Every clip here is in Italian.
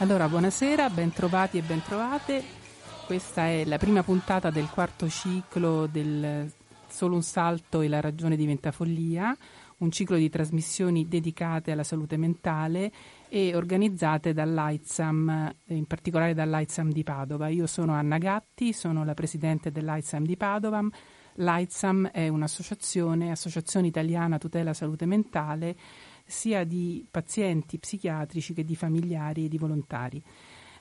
Allora, buonasera, bentrovati e bentrovate. Questa è la prima puntata del quarto ciclo del Solo un salto e la ragione diventa follia, un ciclo di trasmissioni dedicate alla salute mentale e organizzate dall'AITSAM, in particolare dall'AITSAM di Padova. Io sono Anna Gatti, sono la presidente dell'AITSAM di Padova. L'AITSAM è un'associazione, Associazione Italiana Tutela Salute Mentale, sia di pazienti psichiatrici che di familiari e di volontari.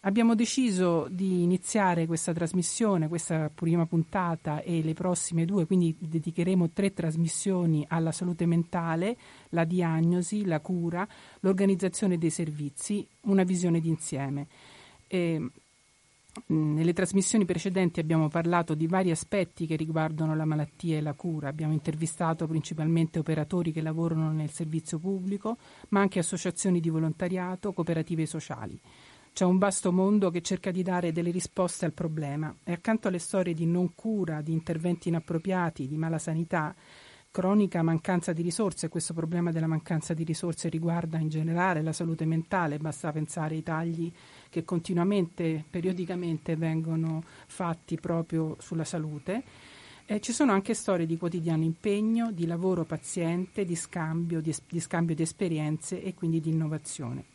Abbiamo deciso di iniziare questa trasmissione, questa prima puntata e le prossime due, quindi dedicheremo tre trasmissioni alla salute mentale, la diagnosi, la cura, l'organizzazione dei servizi, una visione d'insieme. E nelle trasmissioni precedenti abbiamo parlato di vari aspetti che riguardano la malattia e la cura. Abbiamo intervistato principalmente operatori che lavorano nel servizio pubblico, ma anche associazioni di volontariato, cooperative sociali. C'è un vasto mondo che cerca di dare delle risposte al problema e accanto alle storie di non cura, di interventi inappropriati, di mala sanità, cronica mancanza di risorse, questo problema della mancanza di risorse riguarda in generale la salute mentale, basta pensare ai tagli che continuamente, periodicamente vengono fatti proprio sulla salute. Eh, ci sono anche storie di quotidiano impegno, di lavoro paziente, di scambio di, di scambio di esperienze e quindi di innovazione.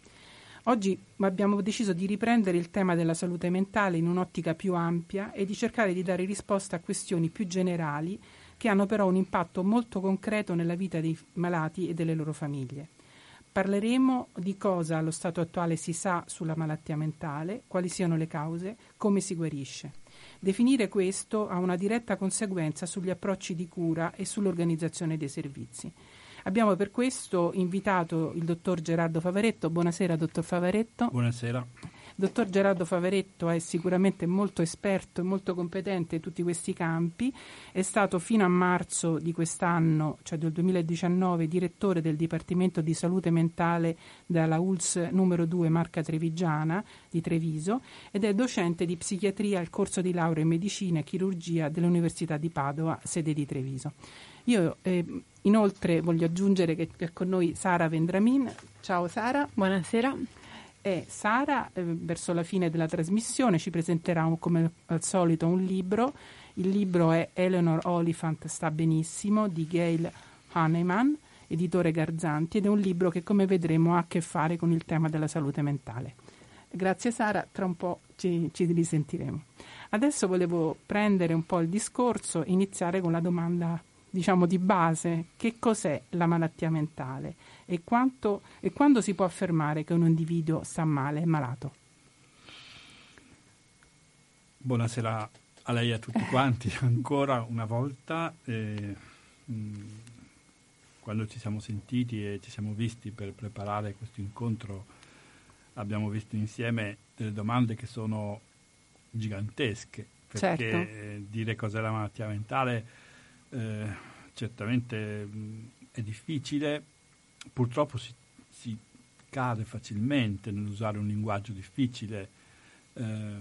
Oggi abbiamo deciso di riprendere il tema della salute mentale in un'ottica più ampia e di cercare di dare risposta a questioni più generali che hanno però un impatto molto concreto nella vita dei malati e delle loro famiglie. Parleremo di cosa allo stato attuale si sa sulla malattia mentale, quali siano le cause, come si guarisce. Definire questo ha una diretta conseguenza sugli approcci di cura e sull'organizzazione dei servizi. Abbiamo per questo invitato il dottor Gerardo Favaretto. Buonasera, dottor Favaretto. Buonasera. Dottor Gerardo Favaretto è sicuramente molto esperto e molto competente in tutti questi campi, è stato fino a marzo di quest'anno, cioè del 2019, direttore del Dipartimento di Salute Mentale dalla ULS numero 2 Marca Trevigiana di Treviso ed è docente di psichiatria al corso di laurea in medicina e chirurgia dell'Università di Padova, sede di Treviso. Io eh, inoltre voglio aggiungere che è con noi Sara Vendramin. Ciao Sara. Buonasera. E Sara, eh, verso la fine della trasmissione, ci presenterà un, come al solito un libro. Il libro è Eleanor Oliphant sta benissimo di Gail Hahnemann, editore Garzanti, ed è un libro che, come vedremo, ha a che fare con il tema della salute mentale. Grazie Sara, tra un po' ci, ci risentiremo. Adesso volevo prendere un po' il discorso e iniziare con la domanda diciamo di base che cos'è la malattia mentale e, quanto, e quando si può affermare che un individuo sta male, è malato. Buonasera a lei e a tutti quanti ancora una volta. Eh, mh, quando ci siamo sentiti e ci siamo visti per preparare questo incontro abbiamo visto insieme delle domande che sono gigantesche perché certo. dire cos'è la malattia mentale eh, certamente mh, è difficile, purtroppo si, si, cade facilmente nell'usare un linguaggio difficile eh,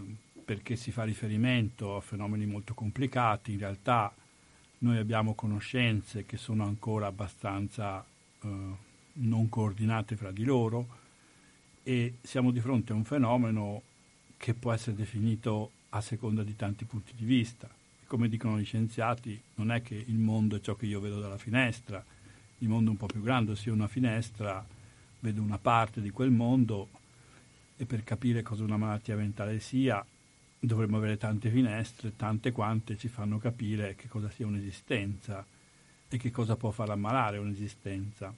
perché si fa riferimento a fenomeni molto complicati, in realtà noi abbiamo conoscenze che sono ancora abbastanza eh, non coordinate fra di loro e siamo di fronte a un fenomeno che può essere definito a seconda di tanti punti di vista come dicono gli scienziati, non è che il mondo è ciò che io vedo dalla finestra, il mondo è un po' più grande, sia una finestra, vedo una parte di quel mondo e per capire cosa una malattia mentale sia dovremmo avere tante finestre, tante quante ci fanno capire che cosa sia un'esistenza e che cosa può far ammalare un'esistenza.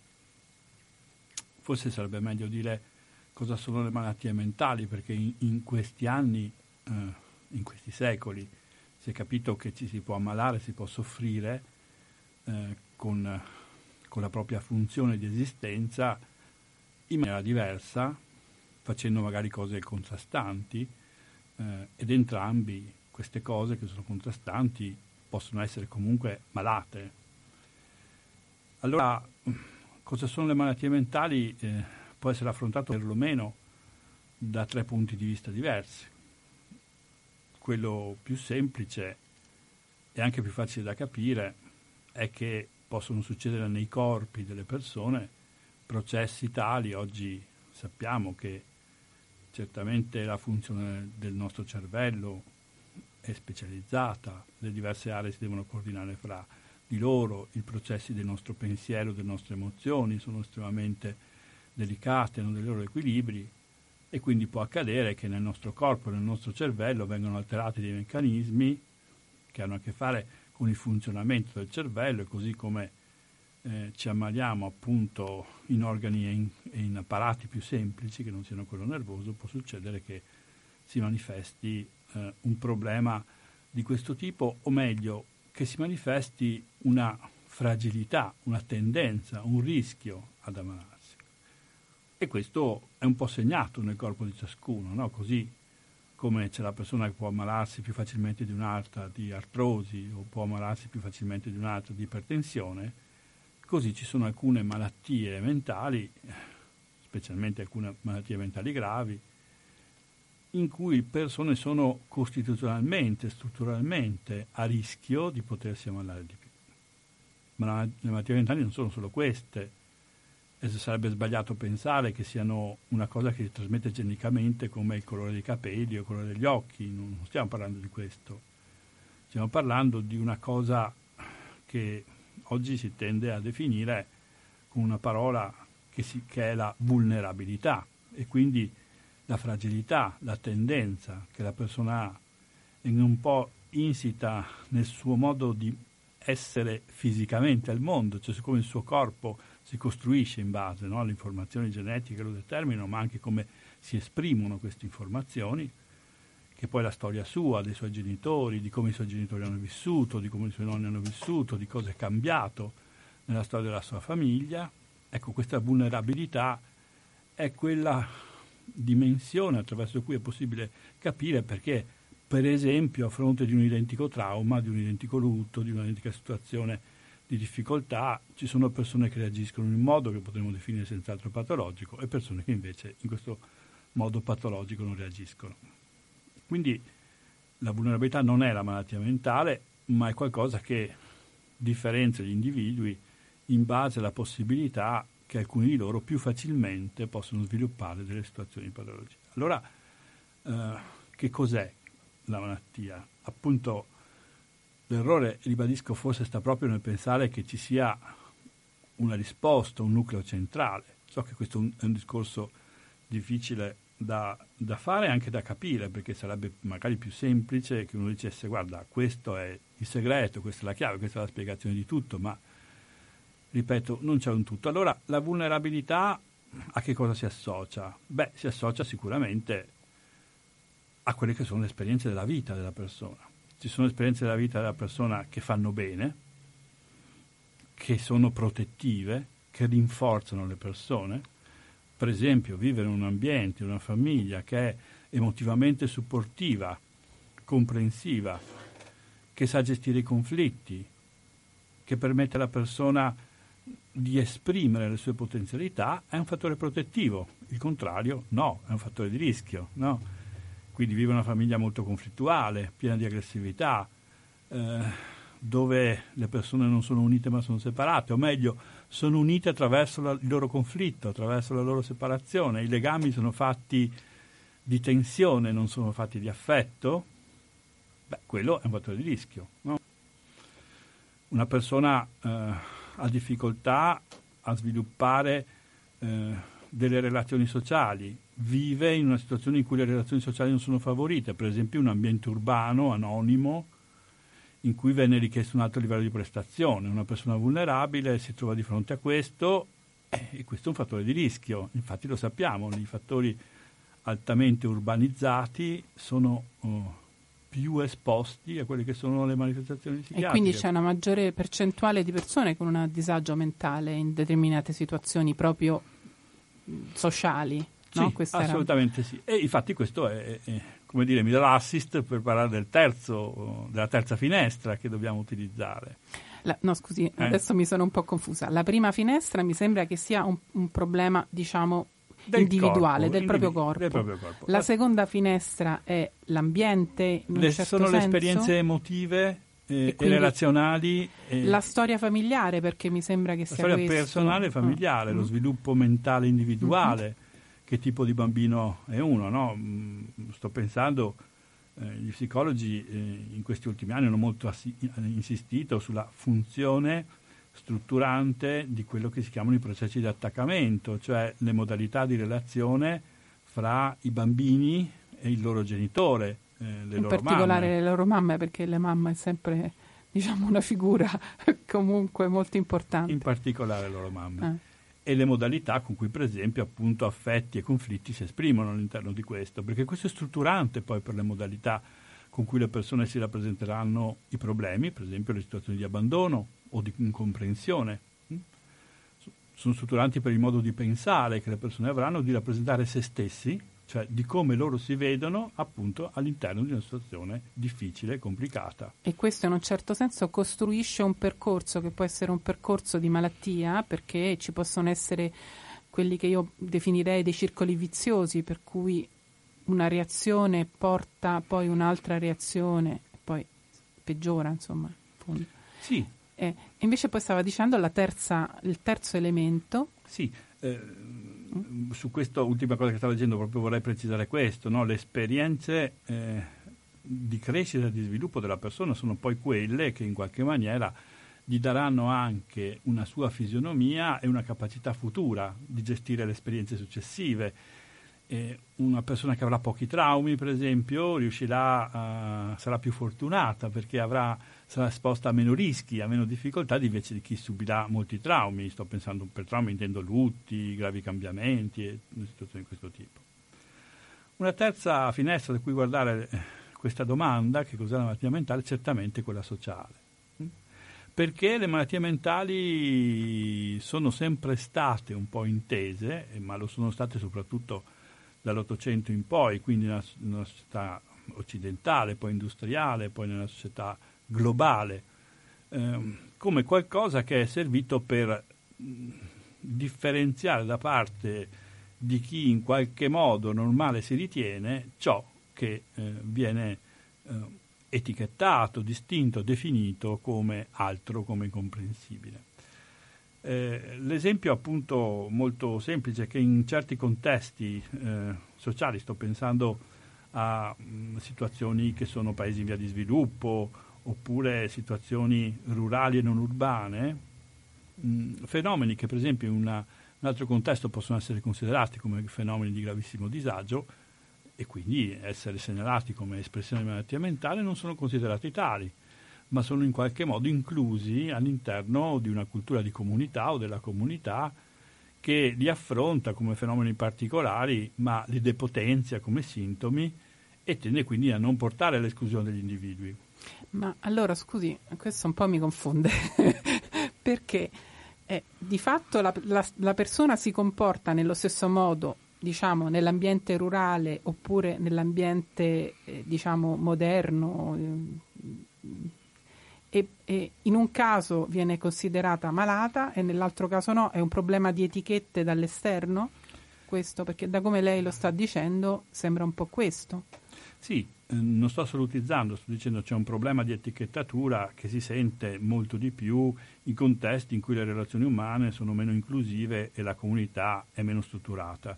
Forse sarebbe meglio dire cosa sono le malattie mentali, perché in, in questi anni, eh, in questi secoli, si è capito che ci si può ammalare, si può soffrire eh, con, con, la propria funzione di esistenza in maniera diversa, facendo magari cose contrastanti eh, ed entrambi queste cose che sono contrastanti possono essere comunque malate. Allora, cosa sono le malattie mentali? Eh, può essere affrontato perlomeno da tre punti di vista diversi quello più semplice e anche più facile da capire è che possono succedere nei corpi delle persone processi tali, oggi sappiamo che certamente la funzione del nostro cervello è specializzata, le diverse aree si devono coordinare fra di loro, i processi del nostro pensiero, delle nostre emozioni sono estremamente delicati, hanno dei loro equilibri e quindi può accadere che nel nostro corpo, nel nostro cervello vengano alterati dei meccanismi che hanno a che fare con il funzionamento del cervello e così come eh, ci ammaliamo appunto in organi e in, e in, apparati più semplici che non siano quello nervoso, può succedere che si manifesti eh, un problema di questo tipo, o meglio, che si manifesti una fragilità, una tendenza, un rischio ad ammalarsi. E questo è un po' segnato nel corpo di ciascuno, no? così come c'è la persona che può ammalarsi più facilmente di un'altra di artrosi o può ammalarsi più facilmente di un'altra di ipertensione, Così ci sono alcune malattie mentali, specialmente alcune malattie mentali gravi, in cui persone sono costituzionalmente, strutturalmente a rischio di potersi ammalare di più. Ma le malattie mentali non sono solo queste, e sarebbe sbagliato pensare che siano una cosa che si trasmette genicamente come il colore dei capelli o il colore degli occhi, non stiamo parlando di questo, stiamo parlando di una cosa che oggi si tende a definire con una parola che, si, che è la vulnerabilità e quindi la fragilità, la tendenza che la persona ha in un po' insita nel suo modo di essere fisicamente al mondo, cioè come il suo corpo si costruisce in base no, alle informazioni genetiche che lo determinano, ma anche come si esprimono queste informazioni che poi la storia sua, dei suoi genitori, di come i suoi genitori hanno vissuto, di come i suoi nonni hanno vissuto, di cosa è cambiato nella storia della sua famiglia. Ecco, questa vulnerabilità è quella dimensione attraverso cui è possibile capire perché, per esempio, a fronte di un identico trauma, di un identico lutto, di un'identica situazione di difficoltà, ci sono persone che reagiscono in un modo che potremmo definire senz'altro patologico e persone che invece in questo modo patologico non reagiscono. Quindi la vulnerabilità non è la malattia mentale, ma è qualcosa che differenzia gli individui in base alla possibilità che alcuni di loro più facilmente possono sviluppare delle situazioni patologiche. Allora, eh, che cos'è la malattia? Appunto, l'errore, ribadisco, forse sta proprio nel pensare che ci sia una risposta, un nucleo centrale. So che questo è un discorso difficile da, da, fare e anche da capire, perché sarebbe magari più semplice che uno dicesse guarda, questo è il segreto, questa è la chiave, questa è la spiegazione di tutto, ma ripeto, non c'è un tutto. Allora, la vulnerabilità a che cosa si associa? Beh, si associa sicuramente a quelle che sono le esperienze della vita della persona. Ci sono esperienze della vita della persona che fanno bene, che sono protettive, che rinforzano le persone, per esempio vivere in un ambiente, in una famiglia che è emotivamente supportiva, comprensiva, che sa gestire i conflitti, che permette alla persona di esprimere le sue potenzialità, è un fattore protettivo. Il contrario, no, è un fattore di rischio. No? Quindi vive una famiglia molto conflittuale, piena di aggressività, eh, dove le persone non sono unite ma sono separate, o meglio, sono unite attraverso la, il loro conflitto, attraverso la loro separazione. I legami sono fatti di tensione, non sono fatti di affetto. Beh, quello è un fattore di rischio. No? Una persona eh, ha difficoltà a sviluppare eh, delle relazioni sociali, vive in una situazione in cui le relazioni sociali non sono favorite, per esempio un ambiente urbano, anonimo, in cui venne richiesto un alto livello di prestazione. Una persona vulnerabile si trova di fronte a questo e questo è un fattore di rischio. Infatti lo sappiamo, i fattori altamente urbanizzati sono uh, più esposti a quelle che sono le manifestazioni psichiatriche. E quindi c'è una maggiore percentuale di persone con un disagio mentale in determinate situazioni proprio sociali. Sì, assolutamente era... sì. E infatti questo è, è come dire, mi dà l'assist per parlare del terzo, della terza finestra che dobbiamo utilizzare. La, no, scusi, eh. adesso mi sono un po' confusa. La prima finestra mi sembra che sia un, un problema, diciamo, del individuale, corpo, del, proprio individu- del, proprio corpo. La seconda finestra è l'ambiente. Le, certo sono senso. le esperienze emotive eh, e, relazionali. Eh, la storia familiare, perché mi sembra che la sia storia questo. personale e familiare, mm. lo sviluppo mentale individuale. Mm-hmm che tipo di bambino è uno. No? Mm, sto pensando, eh, gli psicologi eh, in questi ultimi anni hanno molto assi- insistito sulla funzione strutturante di quello che si chiamano i processi di attaccamento, cioè le modalità di relazione fra i bambini e il loro genitore. Eh, le in loro particolare mamme. le loro mamme, perché le mamme è sempre diciamo, una figura comunque molto importante. In particolare le loro mamme. E le modalità con cui, per esempio, appunto, affetti e conflitti si esprimono all'interno di questo, perché questo è strutturante poi per le modalità con cui le persone si rappresenteranno i problemi, per esempio le situazioni di abbandono o di incomprensione. Mm? Sono strutturanti per il modo di pensare che le persone avranno di rappresentare se stessi cioè di come loro si vedono appunto all'interno di una situazione difficile, complicata. E questo in un certo senso costruisce un percorso che può essere un percorso di malattia perché ci possono essere quelli che io definirei dei circoli viziosi per cui una reazione porta poi un'altra reazione e poi peggiora insomma. Appunto. Sì. Eh, invece poi stava dicendo terza, il terzo elemento. Sì, eh, su questa ultima cosa che stavo dicendo proprio vorrei precisare questo, no? le esperienze eh, di crescita e di sviluppo della persona sono poi quelle che in qualche maniera gli daranno anche una sua fisionomia e una capacità futura di gestire le esperienze successive. Eh, una persona che avrà pochi traumi, per esempio, riuscirà a, sarà più fortunata perché avrà sarà esposta a meno rischi, a meno difficoltà invece di chi subirà molti traumi. Sto pensando per traumi intendo lutti, gravi cambiamenti e situazioni di questo tipo. Una terza finestra da cui guardare eh, questa domanda, che cos'è la malattia mentale, è certamente quella sociale. Mm? Perché le malattie mentali sono sempre state un po' intese, ma lo sono state soprattutto dall'Ottocento in poi, quindi nella, nella società occidentale, poi industriale, poi nella società globale, eh, come qualcosa che è servito per differenziare da parte di chi in qualche modo normale si ritiene ciò che eh, viene eh, etichettato, distinto, definito come altro, come incomprensibile. Eh, l'esempio appunto molto semplice è che in certi contesti eh, sociali, sto pensando a mh, situazioni che sono paesi in via di sviluppo oppure situazioni rurali e non urbane, mh, fenomeni che per esempio in una, un altro contesto possono essere considerati come fenomeni di gravissimo disagio e quindi essere segnalati come espressione di malattia mentale non sono considerati tali, ma sono in qualche modo inclusi all'interno di una cultura di comunità o della comunità che li affronta come fenomeni particolari, ma li depotenzia come sintomi e tende quindi a non portare all'esclusione degli individui. Ma allora scusi, questo un po' mi confonde, perché eh, di fatto la, la, la, persona si comporta nello stesso modo, diciamo, nell'ambiente rurale oppure nell'ambiente, eh, diciamo, moderno. Eh, e, e, in un caso viene considerata malata e nell'altro caso no, è un problema di etichette dall'esterno? Questo, perché da come lei lo sta dicendo sembra un po' questo. Sì, eh, non sto assolutizzando, sto dicendo c'è un problema di etichettatura che si sente molto di più in contesti in cui le relazioni umane sono meno inclusive e la comunità è meno strutturata.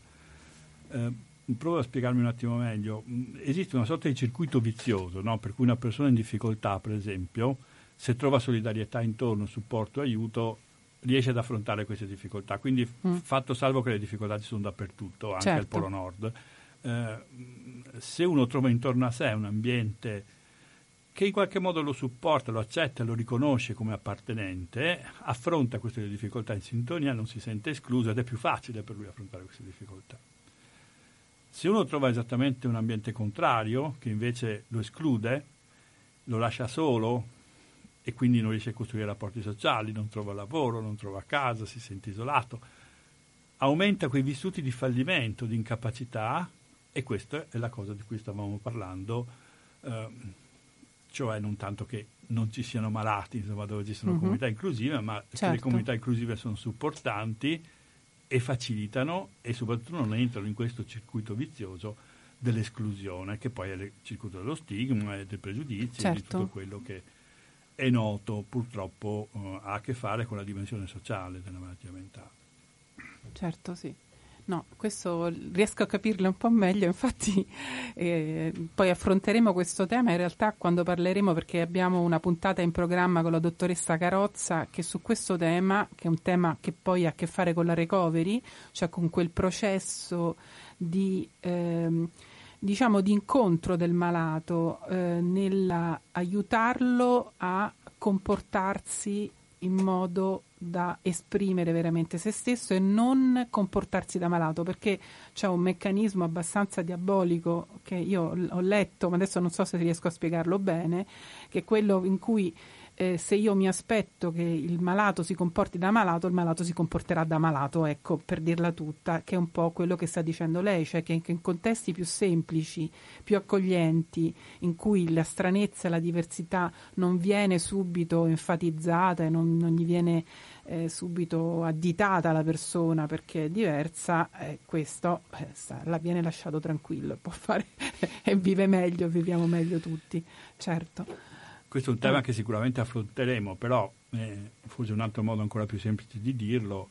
Eh, provo a spiegarmi un attimo meglio. Mm, esiste una sorta di circuito vizioso, no? per cui una persona in difficoltà, per esempio, se trova solidarietà intorno, supporto, aiuto, riesce ad affrontare queste difficoltà. Quindi, mm. fatto salvo che le difficoltà ci sono dappertutto, anche certo. al Polo Nord eh, se uno trova intorno a sé un ambiente che in qualche modo lo supporta, lo accetta, lo riconosce come appartenente, affronta queste difficoltà in sintonia, non si sente escluso ed è più facile per lui affrontare queste difficoltà. Se uno trova esattamente un ambiente contrario, che invece lo esclude, lo lascia solo e quindi non riesce a costruire rapporti sociali, non trova lavoro, non trova casa, si sente isolato, aumenta quei vissuti di fallimento, di incapacità e questa è la cosa di cui stavamo parlando, eh, cioè non tanto che non ci siano malati, insomma, dove ci sono uh-huh. comunità inclusive, ma certo. che le comunità inclusive sono supportanti e facilitano e soprattutto non entrano in questo circuito vizioso dell'esclusione, che poi è il circuito dello stigma e del pregiudizio certo. e di tutto certo. quello che è noto, purtroppo uh, ha a che fare con la dimensione sociale della malattia mentale. Certo, sì. No, questo riesco a capirlo un po' meglio, infatti eh, poi affronteremo questo tema in realtà quando parleremo perché abbiamo una puntata in programma con la dottoressa Carozza che su questo tema, che è un tema che poi ha a che fare con la recovery, cioè con quel processo di... Ehm, diciamo di incontro del malato eh, nell'aiutarlo a comportarsi in modo da esprimere veramente se stesso e non comportarsi da malato, perché c'è un meccanismo abbastanza diabolico che io ho letto, ma adesso non so se riesco a spiegarlo bene, che è quello in cui eh, se io mi aspetto che il malato si comporti da malato, il malato si comporterà da malato, ecco, per dirla tutta, che è un po' quello che sta dicendo lei, cioè che in contesti più semplici, più accoglienti, in cui la stranezza e la diversità non viene subito enfatizzata e non, non gli viene eh, subito additata la persona perché è diversa, eh, questo eh, la viene lasciato tranquillo, può fare e vive meglio, viviamo meglio tutti, certo. Questo è un tema che sicuramente affronteremo, però eh, forse un altro modo ancora più semplice di dirlo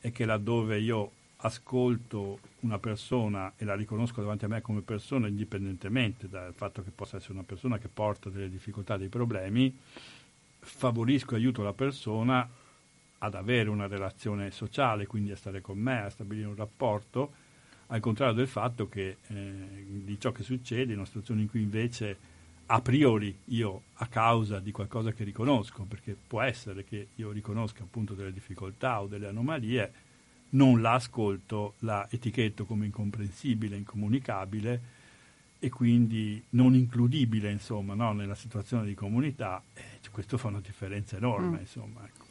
è che laddove io ascolto una persona e la riconosco davanti a me come persona, indipendentemente dal fatto che possa essere una persona che porta delle difficoltà, dei problemi, favorisco e aiuto la persona ad avere una relazione sociale, quindi a stare con me, a stabilire un rapporto, al contrario del fatto che eh, di ciò che succede in una situazione in cui invece a priori io a causa di qualcosa che riconosco, perché può essere che io riconosca appunto delle difficoltà o delle anomalie, non la ascolto, la etichetto come incomprensibile, incomunicabile e quindi non includibile insomma, no? nella situazione di comunità, eh, questo fa una differenza enorme. Mm. Insomma, ecco.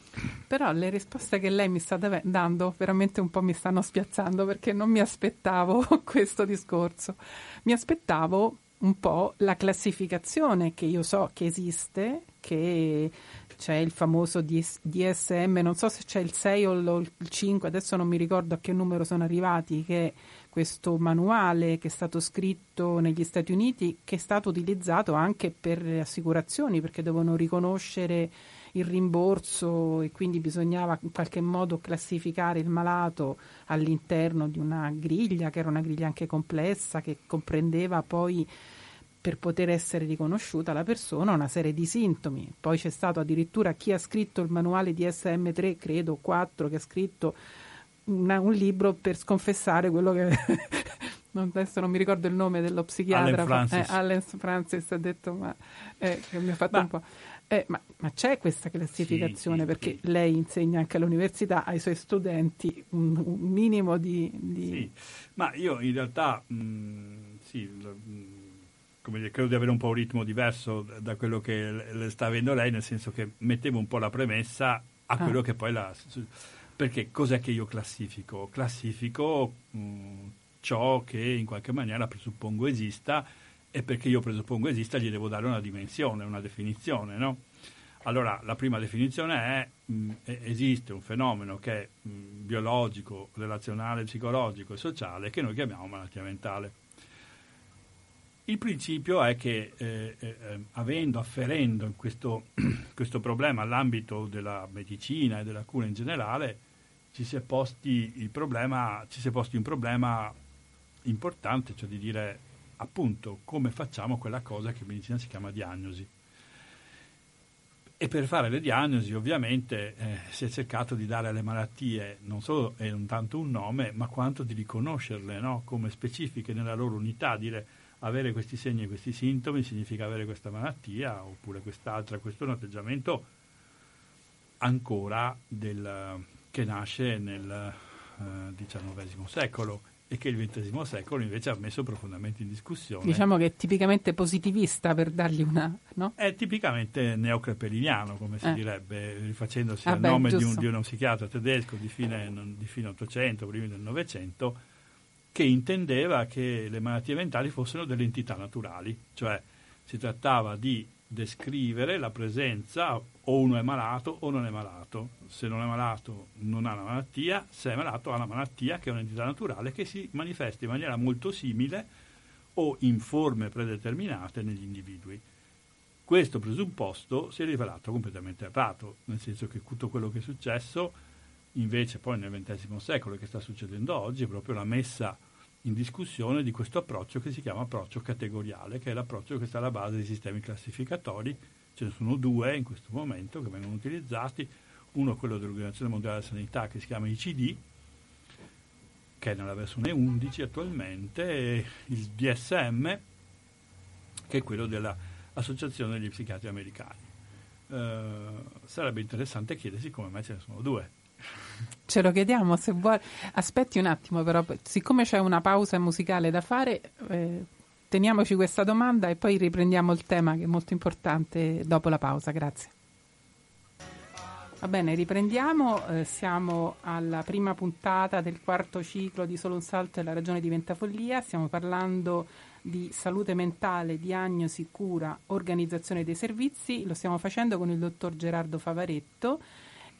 Però le risposte che lei mi sta dando veramente un po' mi stanno spiazzando perché non mi aspettavo questo discorso. Mi aspettavo un po' la classificazione che io so che esiste, che c'è il famoso DSM, non so se c'è il 6 o il 5, adesso non mi ricordo a che numero sono arrivati, che è questo manuale che è stato scritto negli Stati Uniti, che è stato utilizzato anche per le assicurazioni, perché devono riconoscere il rimborso e quindi bisognava in qualche modo classificare il malato all'interno di una griglia, che era una griglia anche complessa, che comprendeva poi per poter essere riconosciuta la persona una serie di sintomi. Poi c'è stato addirittura chi ha scritto il manuale di SM3, credo 4, che ha scritto una, un libro per sconfessare quello che adesso non mi ricordo il nome dello psichiatra Allen Francis, eh, Allen Francis ha detto ma eh, mi ha fatto ma, un po' eh, ma, ma, c'è questa classificazione sì, perché sì. lei insegna anche all'università ai suoi studenti un, un minimo di, di... Sì, ma io in realtà mh, mm, sì, mm, dire, credo di avere un po' un ritmo diverso da quello che le sta avendo lei, nel senso che mettevo un po' la premessa a ah. quello che poi la... Perché cos'è che io classifico? Classifico mh, mm, ciò che in qualche maniera presuppongo esista e perché io presuppongo esista gli devo dare una dimensione, una definizione, no? Allora, la prima definizione è mh, esiste un fenomeno che è mh, biologico, relazionale, psicologico e sociale che noi chiamiamo malattia mentale. Il principio è che eh, eh, avendo, afferendo questo, questo problema all'ambito della medicina e della cura in generale, ci si è posti, problema, ci si è posti un problema importante, cioè di dire appunto come facciamo quella cosa che in medicina si chiama diagnosi. E per fare le diagnosi ovviamente eh, si è cercato di dare alle malattie non solo e non tanto un nome, ma quanto di riconoscerle no? come specifiche nella loro unità, dire avere questi segni e questi sintomi significa avere questa malattia oppure quest'altra, questo è un atteggiamento ancora del, che nasce nel XIX eh, secolo e che il XX secolo invece ha messo profondamente in discussione. Diciamo che è tipicamente positivista per dargli una... No? È tipicamente neocrepeliniano, come si eh. direbbe, rifacendosi ah al beh, nome di, un, di, uno psichiatra tedesco di fine, di fine 800, primi del Novecento, che intendeva che le malattie mentali fossero delle entità naturali, cioè si trattava di descrivere la presenza o uno è malato o non è malato. Se non è malato non ha una malattia, se è malato ha una malattia che è un'entità naturale che si manifesta in maniera molto simile o in forme predeterminate negli individui. Questo presupposto si è rivelato completamente errato, nel senso che tutto quello che è successo Invece poi nel XX secolo, che sta succedendo oggi, è proprio la messa in discussione di questo approccio che si chiama approccio categoriale, che è l'approccio che sta alla base dei sistemi classificatori. Ce ne sono due in questo momento che vengono utilizzati, uno è quello dell'Organizzazione Mondiale della Sanità che si chiama ICD, che è nella versione 11 attualmente, e il DSM, che è quello dell'Associazione degli Psichiatri Americani. Eh, sarebbe interessante chiedersi come mai ce ne sono due. Ce lo chiediamo se vuoi. Aspetti un attimo, però, siccome c'è una pausa musicale da fare, eh, teniamoci questa domanda e poi riprendiamo il tema che è molto importante dopo la pausa. Grazie. Va bene, riprendiamo. Eh, siamo alla prima puntata del quarto ciclo di Solo un salto e la ragione diventa follia. Stiamo parlando di salute mentale, diagnosi, cura, organizzazione dei servizi. Lo stiamo facendo con il dottor Gerardo Favaretto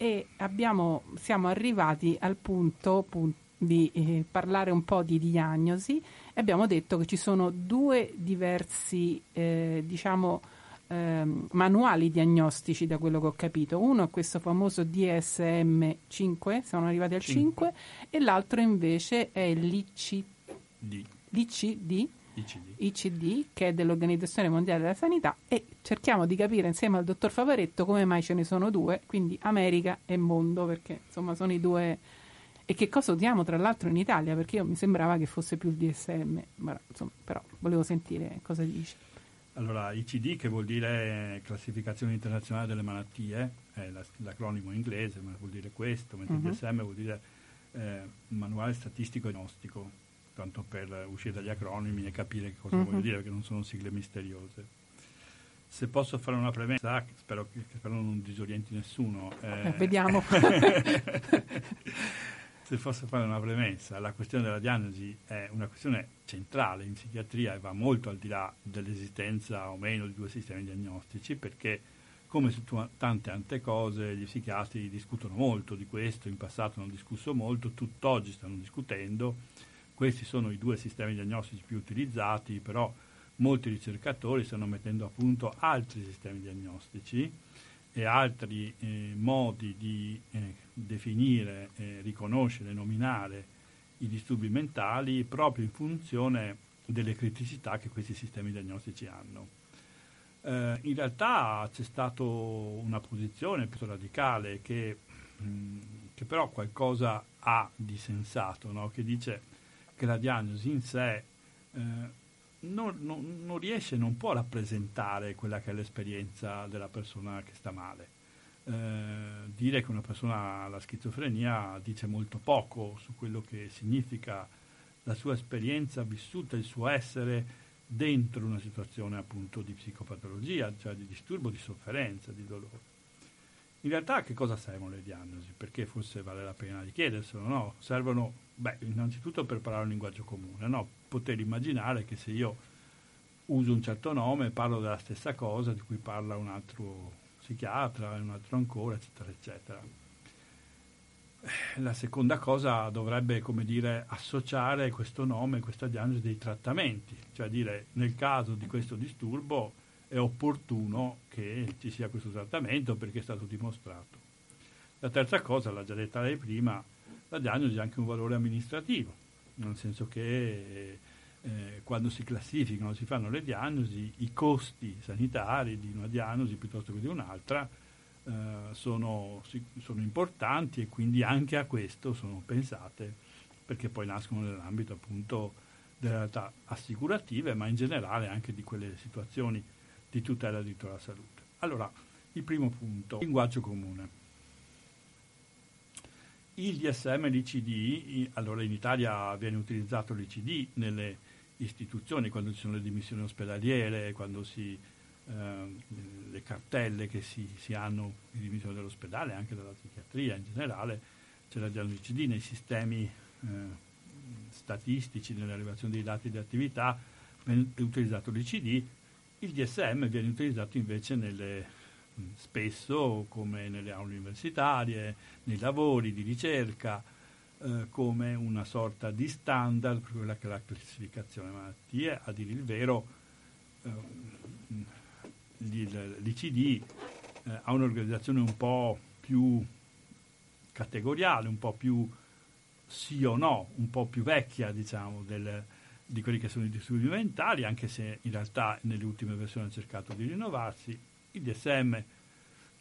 e abbiamo, siamo arrivati al punto, punto di eh, parlare un po' di diagnosi e abbiamo detto che ci sono due diversi eh, diciamo, eh, manuali diagnostici da quello che ho capito. Uno è questo famoso DSM 5, siamo arrivati al 5, 5 e l'altro invece è l'ICD. L'ICD ICD. ICD, che è dell'Organizzazione Mondiale della Sanità, e cerchiamo di capire insieme al dottor Favaretto come mai ce ne sono due, quindi America e mondo, perché insomma sono i due... E che cosa usiamo tra l'altro in Italia, perché io mi sembrava che fosse più il DSM, ma, insomma, però volevo sentire cosa dice. Allora, ICD che vuol dire Classificazione Internazionale delle Malattie, è l'acronimo inglese, ma vuol dire questo, mentre uh-huh. il DSM vuol dire eh, Manuale Statistico e Diagnostico tanto per uscire dagli acronimi e capire cosa uh-huh. voglio dire, perché non sono sigle misteriose. Se posso fare una premessa, spero che, spero non disorienti nessuno. Eh, eh, vediamo. se posso fare una premessa, la questione della diagnosi è una questione centrale in psichiatria e va molto al di là dell'esistenza o meno di due sistemi diagnostici, perché come su tante altre cose gli psichiatri discutono molto di questo, in passato hanno discusso molto, tutt'oggi stanno discutendo questi sono i due sistemi diagnostici più utilizzati, però molti ricercatori stanno mettendo a punto altri sistemi diagnostici e altri eh, modi di eh, definire, eh, riconoscere, nominare i disturbi mentali proprio in funzione delle criticità che questi sistemi diagnostici hanno. Eh, in realtà c'è stata una posizione più radicale che, mh, che, però qualcosa ha di sensato, no? che dice che la diagnosi in sé eh, non, non, non, riesce, non può rappresentare quella che è l'esperienza della persona che sta male. Eh, dire che una persona ha la schizofrenia dice molto poco su quello che significa la sua esperienza vissuta, il suo essere dentro una situazione appunto di psicopatologia, cioè di disturbo, di sofferenza, di dolore. In realtà a che cosa servono le diagnosi? Perché forse vale la pena di chiederselo, no? Servono Beh, innanzitutto per parlare un linguaggio comune, no? poter immaginare che se io uso un certo nome parlo della stessa cosa di cui parla un altro psichiatra, un altro ancora, eccetera, eccetera. La seconda cosa dovrebbe, come dire, associare questo nome, questa diagnosi dei trattamenti, cioè dire nel caso di questo disturbo è opportuno che ci sia questo trattamento perché è stato dimostrato. La terza cosa, l'ha già detta lei prima, la diagnosi ha anche un valore amministrativo, nel senso che eh, quando si classificano, si fanno le diagnosi, i costi sanitari di una diagnosi piuttosto che di un'altra eh, sono, sono, importanti e quindi anche a questo sono pensate perché poi nascono nell'ambito appunto delle realtà assicurative, ma in generale anche di quelle situazioni di tutela del diritto alla salute. Allora, il primo punto, linguaggio comune. Il DSM e l'ICD, allora in Italia viene utilizzato l'ICD nelle istituzioni, quando ci sono le dimissioni ospedaliere, quando si, eh, le cartelle che si, si, hanno di dimissione dall'ospedale, anche dalla psichiatria in generale, c'è la diagnosi nei sistemi eh, statistici, nelle rilevazioni dei dati di attività, viene utilizzato l'ICD, il DSM viene utilizzato invece nelle spesso come nelle aule universitarie, nei lavori di ricerca, eh, come una sorta di standard per quella che è la classificazione malattie. A dire il vero, eh, l'ICD eh, ha un'organizzazione un po' più categoriale, un po' più sì o no, un po' più vecchia diciamo, del, di quelli che sono i disturbi mentali, anche se in realtà nelle ultime versioni ha cercato di rinnovarsi. Il DSM,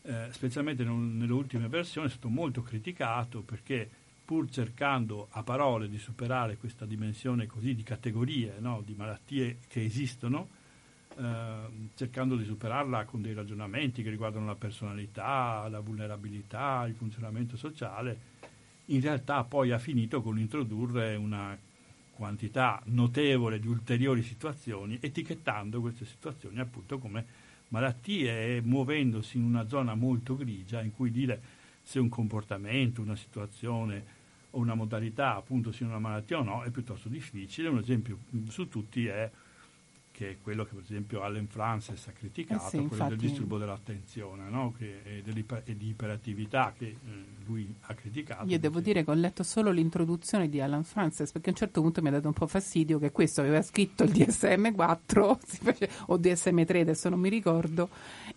eh, specialmente non, nelle ultime versioni, è stato molto criticato perché pur cercando a parole di superare questa dimensione così di categorie, no, di malattie che esistono, eh, cercando di superarla con dei ragionamenti che riguardano la personalità, la vulnerabilità, il funzionamento sociale, in realtà poi ha finito con introdurre una quantità notevole di ulteriori situazioni, etichettando queste situazioni appunto come malattie e muovendosi in una zona molto grigia in cui dire se un comportamento, una situazione o una modalità appunto sia una malattia o no è piuttosto difficile. Un esempio su tutti è che è quello che per esempio Allen Frances ha criticato, eh sì, quello infatti... del disturbo dell'attenzione no? che, e, e, di iperattività che eh, lui ha criticato. Io devo dire che ho letto solo l'introduzione di Allen Frances perché a un certo punto mi ha dato un po' fastidio che questo aveva scritto il DSM-4 o DSM-3, adesso non mi ricordo,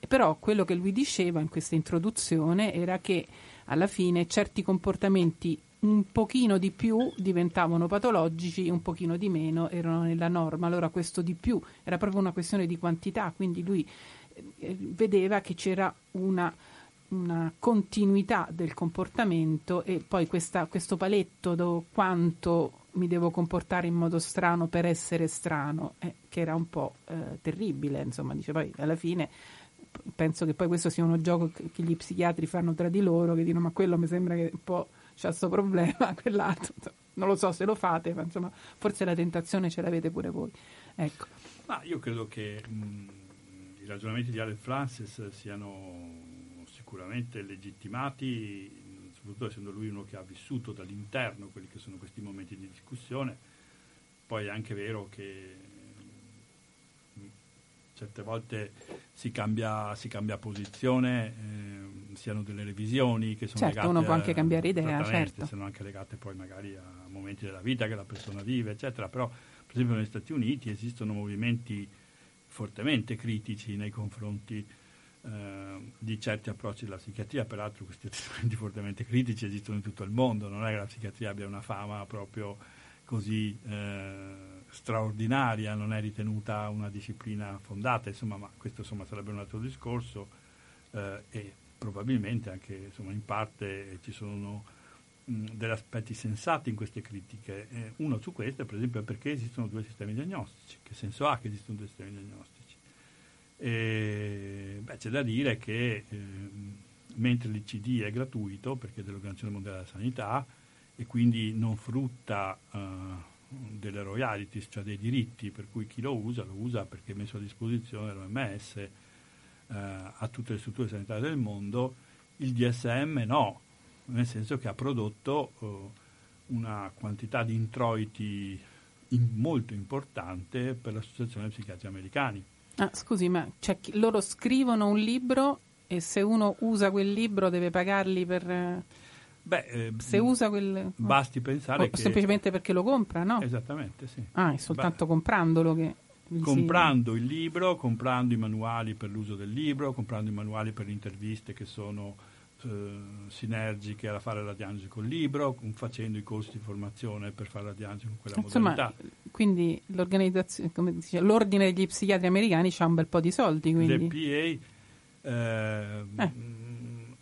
però quello che lui diceva in questa introduzione era che alla fine certi comportamenti un pochino di più diventavano patologici, un pochino di meno erano nella norma. Allora questo di più era proprio una questione di quantità, quindi lui eh, vedeva che c'era una, una, continuità del comportamento e poi questa, questo paletto do, quanto mi devo comportare in modo strano per essere strano, eh, che era un po' eh, terribile, insomma, dice poi alla fine penso che poi questo sia uno gioco che, che gli psichiatri fanno tra di loro, che dicono ma quello mi sembra che un po' c'è questo problema, quell'altro. Non lo so se lo fate, ma insomma, forse la tentazione ce l'avete pure voi. Ecco. Ma io credo che mh, i ragionamenti di Alec Francis siano sicuramente legittimati, soprattutto essendo lui uno che ha vissuto dall'interno quelli che sono questi momenti di discussione. Poi è anche vero che certe volte si cambia, si cambia posizione, eh, siano delle revisioni che sono certo, legate uno può anche cambiare idea, certo. sono anche legate poi magari a momenti della vita che la persona vive, eccetera, però per esempio negli Stati Uniti esistono movimenti fortemente critici nei confronti eh, di certi approcci della psichiatria, peraltro questi atteggiamenti fortemente critici esistono in tutto il mondo, non è che la psichiatria abbia una fama proprio così eh, straordinaria, non è ritenuta una disciplina fondata, insomma, ma questo insomma, sarebbe un altro discorso eh, e probabilmente anche insomma, in parte ci sono degli aspetti sensati in queste critiche. Eh, uno su questo, per esempio, è perché esistono due sistemi diagnostici. Che senso ha che esistono due sistemi diagnostici? E, beh, c'è da dire che eh, mentre l'ICD è gratuito, perché è dell'Organizzazione Mondiale della Sanità, e quindi non frutta uh, delle royalties, cioè dei diritti, per cui chi lo usa lo usa perché è messo a disposizione l'OMS eh, a tutte le strutture sanitarie del mondo, il DSM no, nel senso che ha prodotto eh, una quantità di introiti in, molto importante per l'Associazione Psichiatri Americani. Ah, scusi, ma cioè, loro scrivono un libro e se uno usa quel libro deve pagarli per... Eh, Beh, eh, se usa quel... Basti pensare o che... Semplicemente perché lo compra, no? Esattamente, sì. Ah, è soltanto Beh, comprandolo che... Comprando il libro, comprando i manuali per l'uso del libro, comprando i manuali per le interviste che sono eh, sinergiche a fare la diagnosi col libro, facendo i corsi di formazione per fare la diagnosi con quella Insomma, modalità. Quindi dice, l'ordine degli psichiatri americani ha un bel po' di soldi. Quindi. L'EPA eh, eh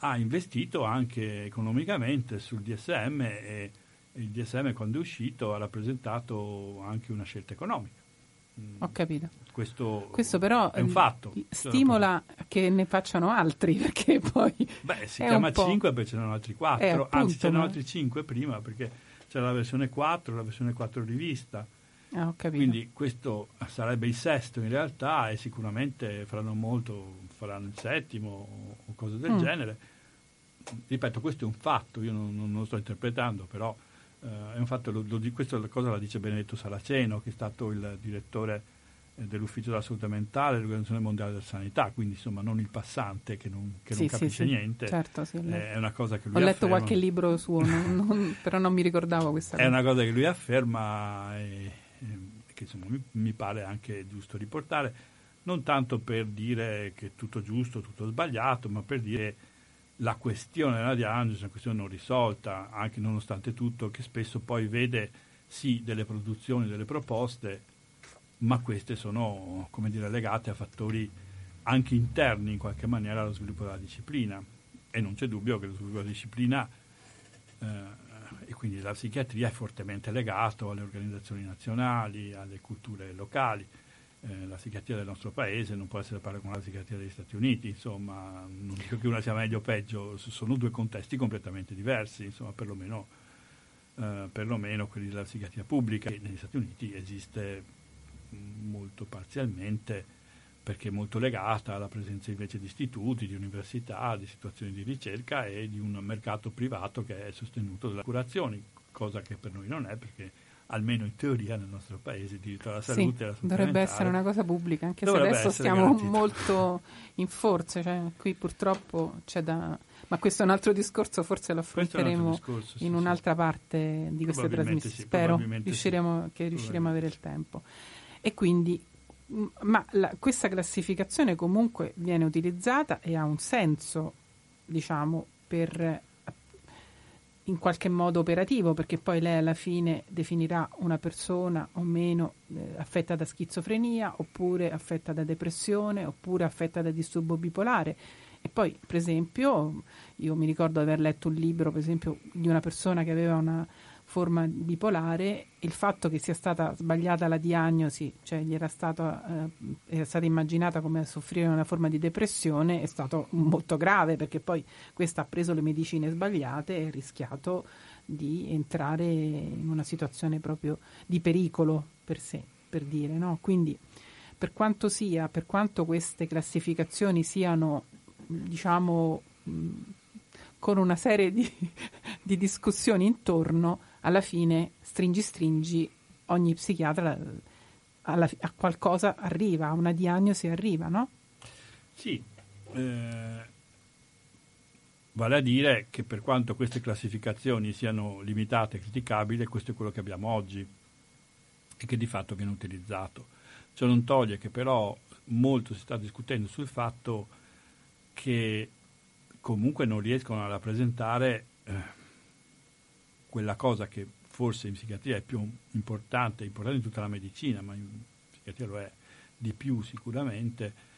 ha investito anche economicamente sul DSM e il DSM quando è uscito ha rappresentato anche una scelta economica. Ho capito. Questo, Questo però è un fatto. Stimola che ne facciano altri perché poi. Beh, si chiama 5 perché ce ne sono altri 4, eh, appunto, anzi ce ne ma... altri 5 prima perché c'è la versione 4, la versione 4 rivista. Ah, Quindi questo sarebbe il sesto in realtà e sicuramente faranno molto, faranno il settimo cose del mm. genere ripeto, questo è un fatto, io non, non lo sto interpretando, però eh, è un fatto, lo, lo, questa cosa la dice Benedetto Saraceno, che è stato il direttore eh, dell'ufficio della salute mentale dell'Organizzazione Mondiale della Sanità, quindi insomma non il passante che non, che sì, non capisce sì, niente, certo, sì, è una cosa che lui Ho letto afferma. qualche libro suo, non, non, però non mi ricordavo questa cosa. È una cosa che lui afferma e, e che insomma mi, mi pare anche giusto riportare, non tanto per dire che è tutto giusto, tutto sbagliato, ma per dire la questione della diagnosi è una questione non risolta, anche nonostante tutto, che spesso poi vede sì delle produzioni, delle proposte, ma queste sono come dire, legate a fattori anche interni in qualche maniera allo sviluppo della disciplina. E non c'è dubbio che lo sviluppo della disciplina eh, e quindi la psichiatria è fortemente legato alle organizzazioni nazionali, alle culture locali eh, la psichiatria del nostro paese non può essere paragonata con la psichiatria degli Stati Uniti, insomma, non dico che una sia meglio o peggio, sono due contesti completamente diversi, insomma, perlomeno, eh, perlomeno quelli della psichiatria pubblica, che negli Stati Uniti esiste molto parzialmente perché è molto legata alla presenza invece di istituti, di università, di situazioni di ricerca e di un mercato privato che è sostenuto dalle curazioni, cosa che per noi non è perché almeno in teoria nel nostro paese il diritto alla salute sì, dovrebbe essere una cosa pubblica anche se adesso stiamo garantito. molto in forze cioè, qui purtroppo c'è da ma questo è un altro discorso forse lo affronteremo discorso, sì, in un'altra sì. parte di queste trasmissioni. spero riusciremo, che riusciremo a avere il tempo. E quindi ma la, questa classificazione comunque viene utilizzata e ha un senso diciamo per in qualche modo operativo, perché poi lei alla fine definirà una persona o meno eh, affetta da schizofrenia, oppure affetta da depressione, oppure affetta da disturbo bipolare. E poi, per esempio, io mi ricordo di aver letto un libro, per esempio, di una persona che aveva una forma bipolare, il fatto che sia stata sbagliata la diagnosi, cioè gli era, stato, eh, era stata immaginata come soffrire una forma di depressione, è stato molto grave perché poi questa ha preso le medicine sbagliate e ha rischiato di entrare in una situazione proprio di pericolo per sé, per dire, no? Quindi per quanto sia, per quanto queste classificazioni siano, diciamo, con una serie di, di discussioni intorno, alla fine, stringi stringi, ogni psichiatra alla, a qualcosa arriva, a una diagnosi arriva, no? Sì, eh, vale a dire che per quanto queste classificazioni siano limitate e criticabili, questo è quello che abbiamo oggi e che di fatto viene utilizzato. Ciò non toglie che però molto si sta discutendo sul fatto che comunque non riescono a rappresentare eh, quella cosa che forse in psichiatria è più importante, importante in tutta la medicina, ma in psichiatria lo è di più sicuramente,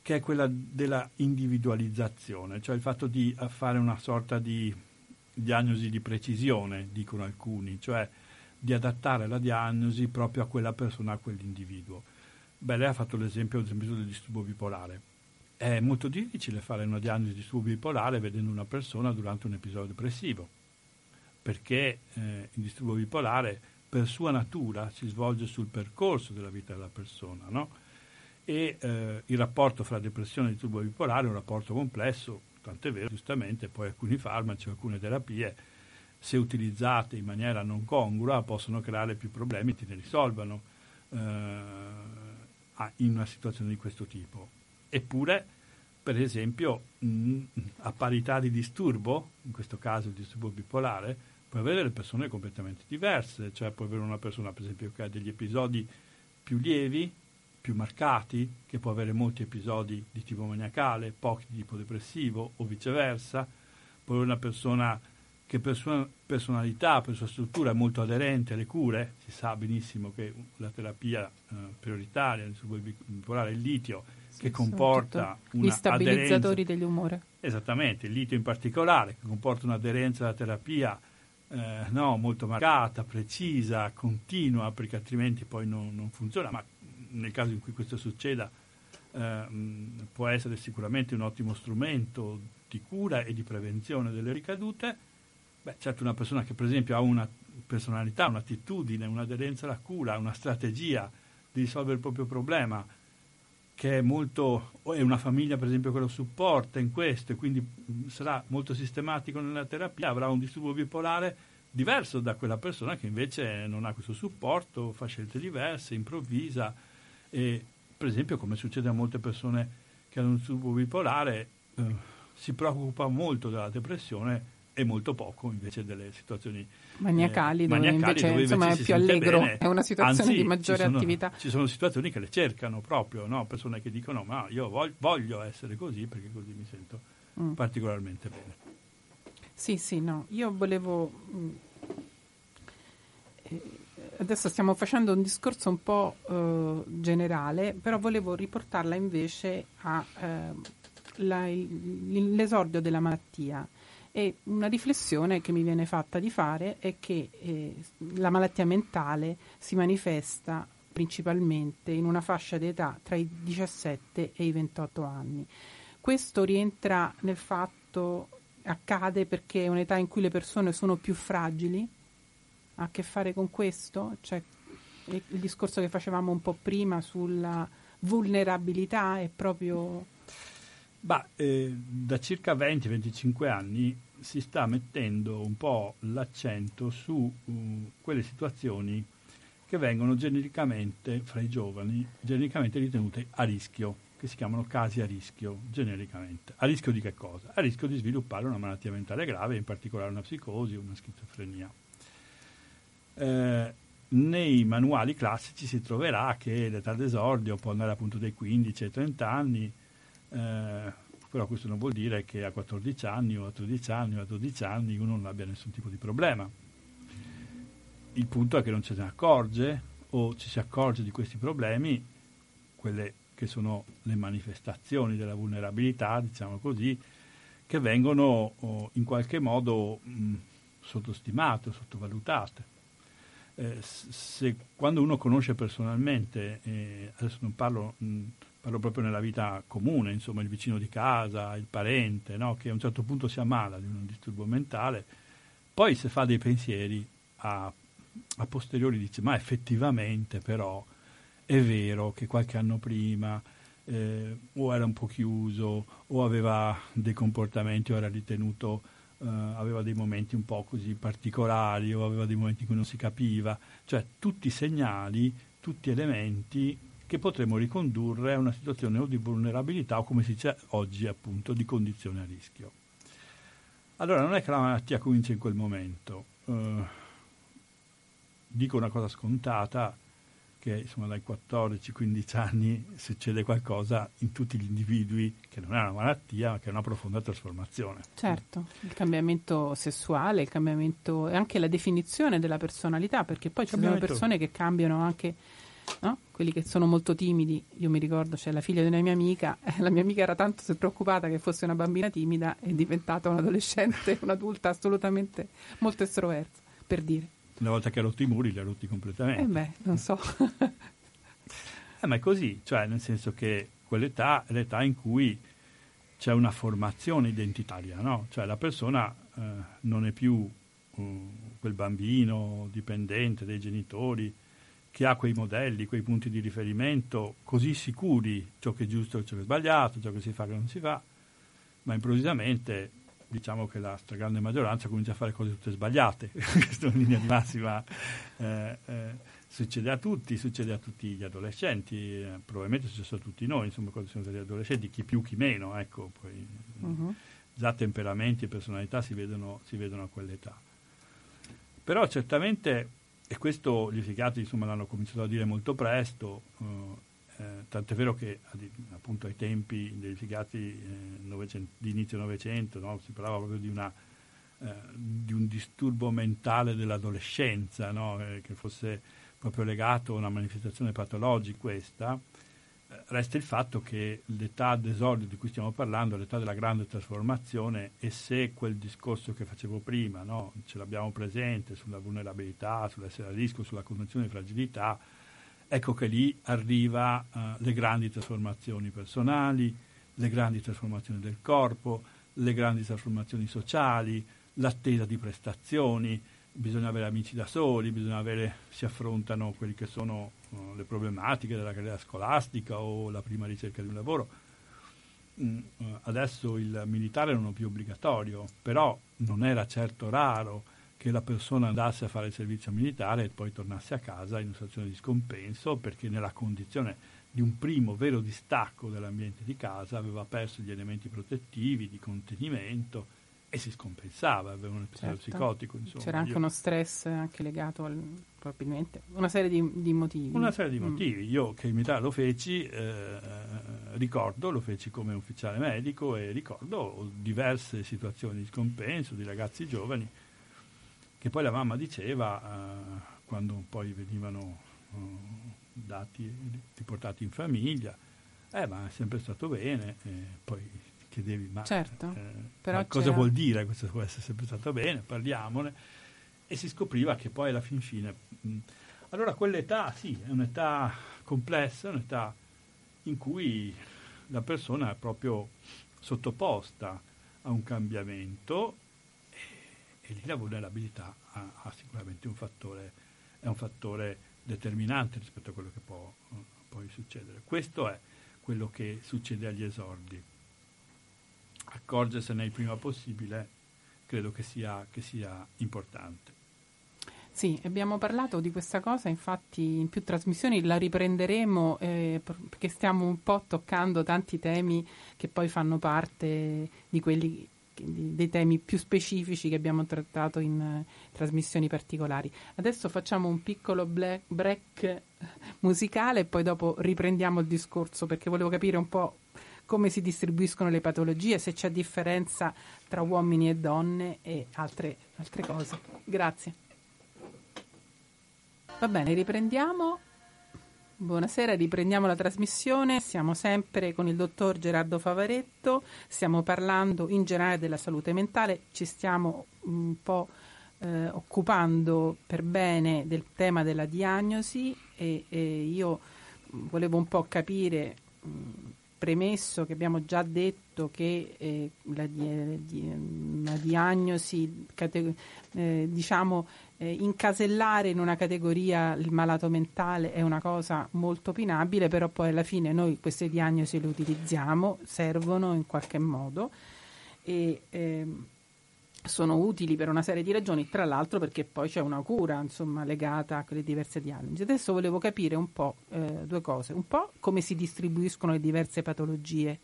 che è quella della individualizzazione, cioè il fatto di fare una sorta di diagnosi di precisione, dicono alcuni, cioè di adattare la diagnosi proprio a quella persona, a quell'individuo. Beh, lei ha fatto l'esempio, l'esempio del disturbo bipolare. È molto difficile fare una diagnosi di disturbo bipolare vedendo una persona durante un episodio depressivo perché eh, il disturbo bipolare per sua natura si svolge sul percorso della vita della persona, no? E eh, il rapporto fra depressione e disturbo bipolare è un rapporto complesso, tant'è vero, giustamente, poi alcuni farmaci, alcune terapie, se utilizzate in maniera non congrua, possono creare più problemi che ne risolvano eh, in una situazione di questo tipo. Eppure, per esempio, mh, a parità di disturbo, in questo caso il disturbo bipolare, puoi avere delle persone completamente diverse, cioè puoi avere una persona per esempio che ha degli episodi più lievi, più marcati, che può avere molti episodi di tipo maniacale, pochi di tipo depressivo o viceversa, puoi avere una persona che per sua personalità, per sua struttura è molto aderente alle cure, si sa benissimo che la terapia eh, prioritaria nel bipolare è il litio, sì, che comporta una gli stabilizzatori dell'umore. Esattamente, il litio in particolare, che comporta un'aderenza alla terapia eh, no, molto marcata, precisa, continua, perché altrimenti poi non, non, funziona, ma nel caso in cui questo succeda eh, può essere sicuramente un ottimo strumento di cura e di prevenzione delle ricadute. Beh, certo una persona che per esempio ha una personalità, un'attitudine, un'aderenza alla cura, una strategia di risolvere il proprio problema, che è molto, è una famiglia per esempio che lo supporta in questo e quindi sarà molto sistematico nella terapia, avrà un disturbo bipolare diverso da quella persona che invece non ha questo supporto, fa scelte diverse, improvvisa e per esempio come succede a molte persone che hanno un disturbo bipolare eh, si preoccupa molto della depressione e molto poco invece delle situazioni maniacali, eh, dove, maniacali invece, dove invece insomma, è più allegro, bene. è una situazione Anzi, di maggiore ci sono, attività. Ci sono situazioni che le cercano proprio, no? persone che dicono ma io voglio, voglio, essere così perché così mi sento mm. particolarmente bene. Sì, sì, no, io volevo... Mm, eh, adesso stiamo facendo un discorso un po' eh, generale, però volevo riportarla invece all'esordio eh, della malattia. E una riflessione che mi viene fatta di fare è che eh, la malattia mentale si manifesta principalmente in una fascia di età tra i 17 e i 28 anni. Questo rientra nel fatto, accade perché è un'età in cui le persone sono più fragili? Ha a che fare con questo? Cioè, il discorso che facevamo un po' prima sulla vulnerabilità è proprio... Bah, eh, da circa 20-25 anni si sta mettendo un po' l'accento su uh, quelle situazioni che vengono genericamente fra i giovani, genericamente ritenute a rischio, che si chiamano casi a rischio, genericamente. A rischio di che cosa? A rischio di sviluppare una malattia mentale grave, in particolare una psicosi o una schizofrenia. Eh, nei manuali classici si troverà che l'età d'esordio può andare appunto dai 15 ai 30 anni, eh, però questo non vuol dire che a 14 anni o a 13 anni o a 12 anni uno non abbia nessun tipo di problema il punto è che non ce ne accorge o ci si accorge di questi problemi, quelle che sono le manifestazioni della vulnerabilità, diciamo così, che vengono oh, in qualche modo mh, sottostimate o sottovalutate. Eh, se quando uno conosce personalmente, eh, adesso non parlo, mh, parlo proprio nella vita comune, insomma il vicino di casa, il parente, no? che a un certo punto si ammala di un disturbo mentale, poi se fa dei pensieri a a posteriori dice ma effettivamente però è vero che qualche anno prima eh, o era un po' chiuso o aveva dei comportamenti o era ritenuto eh, aveva dei momenti un po' così particolari o aveva dei momenti in cui non si capiva cioè tutti segnali tutti elementi che potremmo ricondurre a una situazione o di vulnerabilità o come si dice oggi appunto di condizione a rischio. Allora non è che la malattia comincia in quel momento. Eh, dico una cosa scontata, che insomma dai 14-15 anni succede qualcosa in tutti gli individui che non è una malattia ma che è una profonda trasformazione. Certo, il cambiamento sessuale, il cambiamento e anche la definizione della personalità, perché poi ci sono persone che cambiano anche, no? quelli che sono molto timidi. Io mi ricordo, c'è la figlia di una mia amica, la mia amica era tanto preoccupata che fosse una bambina timida, è diventata un'adolescente, un'adulta assolutamente molto estroversa, per dire. Una volta che ha rotto i muri, li ha rotti completamente. Eh beh, non so. eh, ma è così, cioè nel senso che quell'età è l'età in cui c'è una formazione identitaria, no? Cioè la persona eh, non è più uh, quel bambino dipendente dai genitori che ha quei modelli, quei punti di riferimento così sicuri, ciò che è giusto ciò che è sbagliato, ciò che si fa che non si fa, ma improvvisamente diciamo che la stragrande maggioranza comincia a fare cose tutte sbagliate, questo in linea di massima eh, eh, succede a tutti, succede a tutti gli adolescenti, eh, probabilmente è successo a tutti noi, insomma quando siamo stati adolescenti, chi più chi meno, ecco, poi uh-huh. già temperamenti e personalità si vedono, si vedono, a quell'età. Però certamente, e questo gli psichiatri insomma, l'hanno cominciato a dire molto presto, uh, eh, tant'è vero che appunto ai tempi dei psichiatri eh, di inizio Novecento no? si parlava proprio di, una, eh, di, un disturbo mentale dell'adolescenza, no? Eh, che fosse proprio legato a una manifestazione patologica questa, eh, resta il fatto che l'età d'esordio di cui stiamo parlando, l'età della grande trasformazione, e se quel discorso che facevo prima no? ce l'abbiamo presente sulla vulnerabilità, sull'essere a rischio, sulla condizione di fragilità, ecco che lì arriva uh, le grandi trasformazioni personali, le grandi trasformazioni del corpo, le grandi trasformazioni sociali, l'attesa di prestazioni, bisogna avere amici da soli, bisogna avere, si affrontano quelle che sono le problematiche della carriera scolastica o la prima ricerca di un lavoro. Mm, uh, adesso il militare non è più obbligatorio, però non era certo raro che la persona andasse a fare il servizio militare e poi tornasse a casa in una situazione di scompenso perché nella condizione di un primo vero distacco dall'ambiente di casa aveva perso gli elementi protettivi di contenimento e si scompensava, aveva un episodio certo. psicotico. Insomma. C'era anche io, uno stress anche legato al, probabilmente, una serie di, di, motivi. Una serie di mm. motivi. Io che in militare lo feci, eh, ricordo, lo feci come ufficiale medico e ricordo diverse situazioni di scompenso di ragazzi giovani che poi la mamma diceva eh, quando poi venivano eh, dati, riportati in famiglia, eh ma è sempre stato bene, poi chiedevi ma, certo, eh, ma cosa vuol dire questo può essere sempre stato bene, parliamone e si scopriva che poi alla fin fine... Mh, allora quell'età sì, è un'età complessa, è un'età in cui la persona è proprio sottoposta a un cambiamento e, e lì la vulnerabilità ha, ha, sicuramente un fattore, è un fattore determinante rispetto a quello che può poi succedere. Questo è quello che succede agli esordi. Accorgersene il prima possibile credo che sia, che sia importante. Sì, abbiamo parlato di questa cosa, infatti in più trasmissioni la riprenderemo eh, perché stiamo un po' toccando tanti temi che poi fanno parte di quelli dei temi più specifici che abbiamo trattato in uh, trasmissioni particolari. Adesso facciamo un piccolo black, break musicale e poi dopo riprendiamo il discorso perché volevo capire un po' come si distribuiscono le patologie, se c'è differenza tra uomini e donne e altre, altre cose. Grazie. Va bene, riprendiamo. Buonasera, riprendiamo la trasmissione. Siamo sempre con il dottor Gerardo Favaretto. Stiamo parlando in generale della salute mentale. Ci stiamo un po' eh, occupando per bene del tema della diagnosi e, e io volevo un po' capire, mh, premesso che abbiamo già detto che eh, la, di, la, diagnosi, cate, eh, diciamo, eh, incasellare in una categoria il malato mentale è una cosa molto opinabile, però poi alla fine noi queste diagnosi le utilizziamo, servono in qualche modo e ehm, sono utili per una serie di ragioni, tra l'altro perché poi c'è una cura insomma, legata a quelle diverse diagnosi. Adesso volevo capire un po' eh, due cose, un po' come si distribuiscono le diverse patologie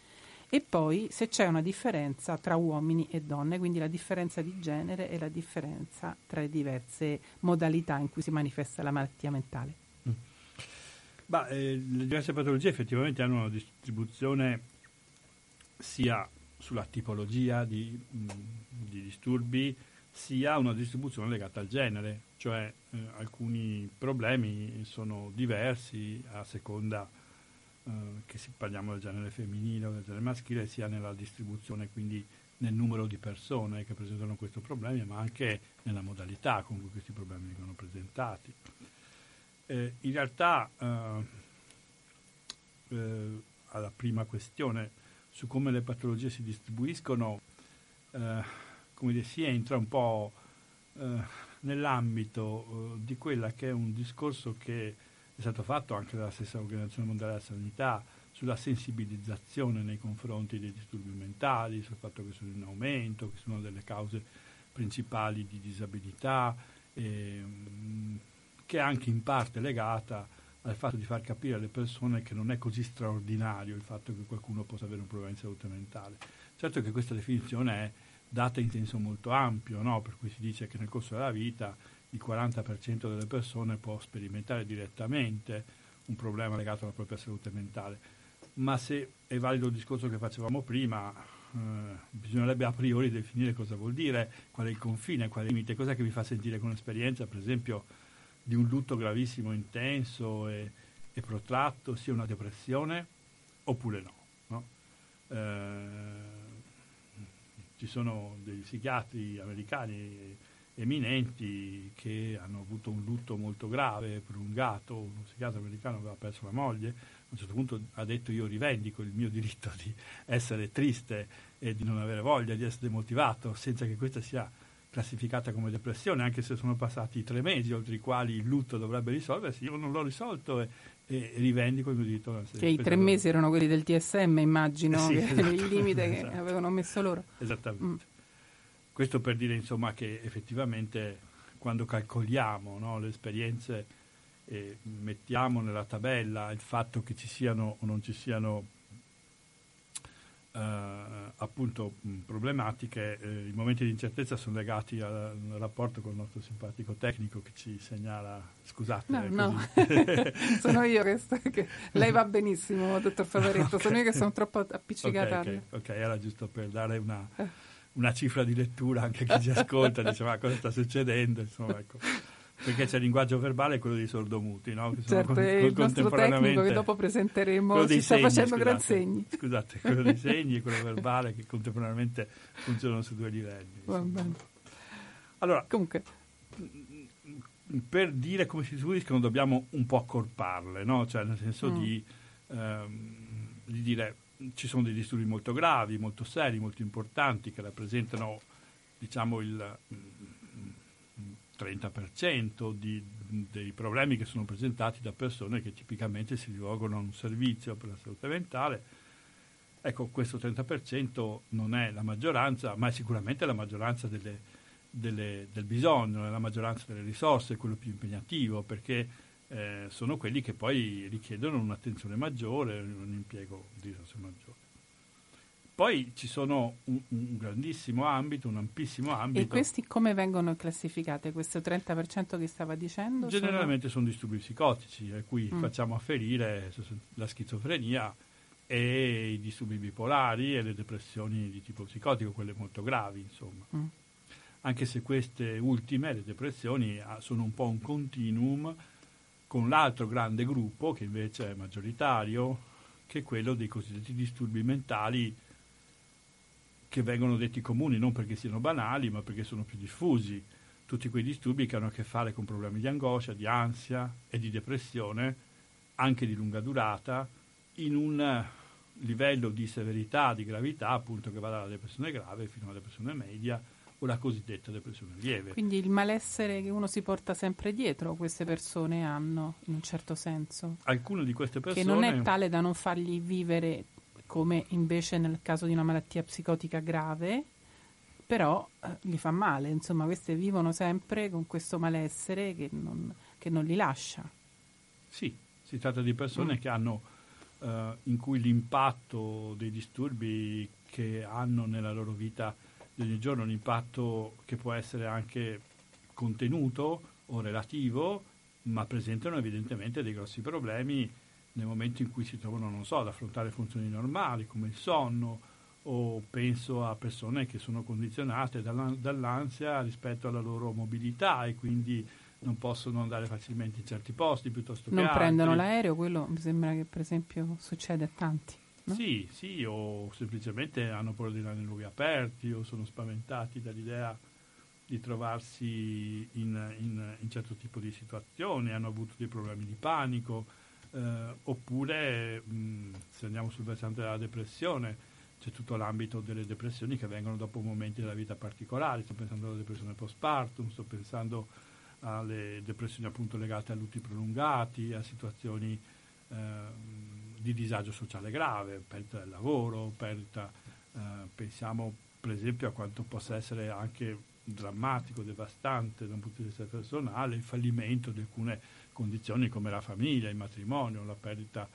e poi se c'è una differenza tra uomini e donne, quindi la differenza di genere e la differenza tra le diverse modalità in cui si manifesta la malattia mentale. Mm. Bah, eh, le diverse patologie effettivamente hanno una distribuzione sia sulla tipologia di, mm, di disturbi, sia una distribuzione legata al genere, cioè eh, alcuni problemi sono diversi a seconda eh, che si, parliamo del genere femminile o del genere maschile, sia nella distribuzione, quindi nel numero di persone che presentano questo problema, ma anche nella modalità con cui questi problemi vengono presentati. Eh, in realtà, eh, eh, alla prima questione su come le patologie si distribuiscono, eh, come dire, si entra un po' nell'ambito di quella che è un discorso che è stato fatto anche dalla stessa Organizzazione Mondiale della Sanità sulla sensibilizzazione nei confronti dei disturbi mentali, sul fatto che sono in aumento, che sono delle cause principali di disabilità, eh, che è anche in parte legata al fatto di far capire alle persone che non è così straordinario il fatto che qualcuno possa avere un problema di salute mentale. Certo che questa definizione è data in senso molto ampio, no? per cui si dice che nel corso della vita il 40% delle persone può sperimentare direttamente un problema legato alla propria salute mentale. Ma se è valido il discorso che facevamo prima, eh, bisognerebbe a priori definire cosa vuol dire, qual è il confine, qual è il limite, cosa che vi fa sentire con esperienza, per esempio, di un lutto gravissimo, intenso e, e protratto, sia una depressione oppure no. no? Eh, ci sono degli psichiatri americani eminenti che hanno avuto un lutto molto grave, prolungato, uno psichiatra americano aveva perso la moglie, a un certo punto ha detto io rivendico il mio diritto di essere triste e di non avere voglia, di essere demotivato, senza che questa sia classificata come depressione, anche se sono passati tre mesi oltre i quali il lutto dovrebbe risolversi, io non l'ho risolto e, e rivendico il mio diritto. a Che i tre mesi erano quelli del TSM, immagino, sì, esatto, il limite esatto. che avevano messo loro. Esattamente. Mm. Questo per dire insomma, che effettivamente quando calcoliamo no, le esperienze e mettiamo nella tabella il fatto che ci siano o non ci siano appunto mh, problematiche, eh, i momenti di incertezza sono legati al, al, rapporto con il nostro simpatico tecnico che ci segnala, scusate, no, no. sono io che, sto, che, lei va benissimo, dottor Favaretto, okay. sono io che sono troppo appiccicata. Ok, okay. okay era giusto per dare una, una, cifra di lettura anche a chi ci ascolta, diceva cosa sta succedendo, insomma, ecco perché c'è il linguaggio verbale e quello dei sordomuti, no? Che certo, con, il nostro tecnico che dopo presenteremo ci sta segni, facendo scusate, gran segni. Scusate, quello dei segni e quello verbale che contemporaneamente funzionano su due livelli. Allora, comunque per dire come si subiscono dobbiamo un po' accorparle, no? cioè nel senso mm. di, ehm, di, dire ci sono dei disturbi molto gravi, molto seri, molto importanti che rappresentano diciamo il 30% di, dei problemi che sono presentati da persone che tipicamente si rivolgono a un servizio per la salute mentale. Ecco, questo 30% non è la maggioranza, ma è sicuramente la maggioranza delle, delle, del bisogno, è la maggioranza delle risorse, quello più impegnativo, perché eh, sono quelli che poi richiedono un'attenzione maggiore, un impiego di risorse maggiori. Poi ci sono un, un, grandissimo ambito, un ampissimo ambito. E questi come vengono classificati? Questo 30% che stava dicendo? Generalmente sono, sono disturbi psicotici, a cui mm. facciamo afferire la schizofrenia e i disturbi bipolari e le depressioni di tipo psicotico, quelle molto gravi, insomma. Mm. Anche se queste ultime, le depressioni, ah, sono un po' un continuum con l'altro grande gruppo, che invece è maggioritario, che è quello dei cosiddetti disturbi mentali che vengono detti comuni non perché siano banali, ma perché sono più diffusi. Tutti quei disturbi che hanno a che fare con problemi di angoscia, di ansia e di depressione, anche di lunga durata, in un livello di severità, di gravità, appunto che va dalla depressione grave fino alla depressione media o la cosiddetta depressione lieve. Quindi il malessere che uno si porta sempre dietro queste persone hanno, in un certo senso. Alcune di queste persone... Che non è tale da non fargli vivere come invece nel caso di una malattia psicotica grave, però eh, gli fa male, insomma, queste vivono sempre con questo malessere che non, che non li lascia. Sì, si tratta di persone mm. che hanno, eh, in cui l'impatto dei disturbi che hanno nella loro vita di ogni giorno, un impatto che può essere anche contenuto o relativo, ma presentano evidentemente dei grossi problemi nel momento in cui si trovano, non so, ad affrontare funzioni normali come il sonno o penso a persone che sono condizionate dall'ansia rispetto alla loro mobilità e quindi non possono andare facilmente in certi posti piuttosto non che altri. Non prendono l'aereo, quello mi sembra che per esempio succede a tanti. No? Sì, sì, o semplicemente hanno paura di andare in luoghi aperti o sono spaventati dall'idea di trovarsi in, in, in certo tipo di situazioni, hanno avuto dei problemi di panico, eh, oppure mh, se andiamo sul versante della depressione c'è tutto l'ambito delle depressioni che vengono dopo momenti della vita particolari, sto pensando alla depressione postpartum, sto pensando alle depressioni appunto legate a lutti prolungati, a situazioni eh, di disagio sociale grave, perdita del lavoro, perdita, eh, pensiamo per esempio a quanto possa essere anche drammatico, devastante da un punto di vista personale, il fallimento di alcune condizioni come la famiglia, il matrimonio, la perdita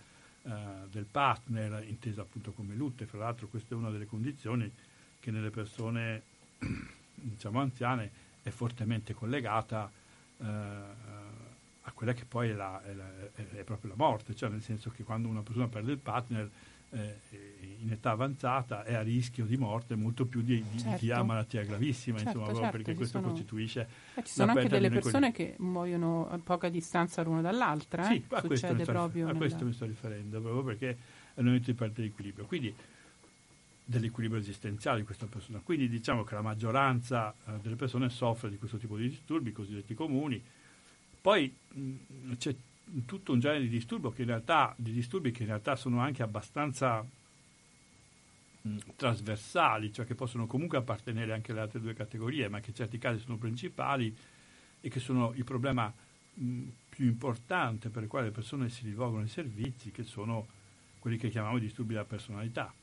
eh, del partner, intesa appunto come lutte. Fra l'altro questa è una delle condizioni che nelle persone diciamo anziane è fortemente collegata eh, a quella che poi è, la, è, la, è, proprio la morte, cioè nel senso che quando una persona perde il partner in età avanzata è a rischio di morte molto più di, di, certo. di chi ha certo. malattia gravissima, certo, insomma, certo, perché questo sono... costituisce... Eh, ci sono anche delle persone che muoiono a poca distanza l'una dall'altra, eh? sì, a succede questo proprio... A nella... questo mi sto riferendo, proprio perché è il momento di perdere l'equilibrio. Quindi dell'equilibrio esistenziale di questa persona. Quindi diciamo che la maggioranza eh, delle persone soffre di questo tipo di disturbi, cosiddetti comuni. Poi mh, c'è tutto un genere di, disturbo che in realtà, di disturbi che in realtà sono anche abbastanza mh, trasversali, cioè che possono comunque appartenere anche alle altre due categorie, ma che in certi casi sono principali e che sono il problema mh, più importante per il quale le persone si rivolgono ai servizi, che sono quelli che chiamiamo disturbi della personalità.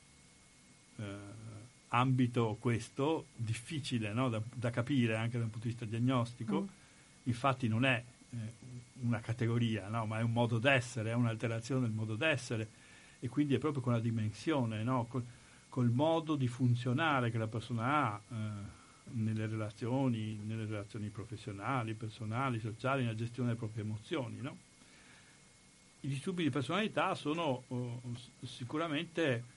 Eh, ambito questo difficile no? da, da, capire anche dal punto di vista diagnostico, mm. infatti non è una categoria, no? ma è un modo d'essere, è un'alterazione del modo d'essere e quindi è proprio con la dimensione, no? con, col modo di funzionare che la persona ha eh, nelle relazioni, nelle relazioni professionali, personali, sociali, nella gestione delle proprie emozioni. No? I disturbi di personalità sono oh, sicuramente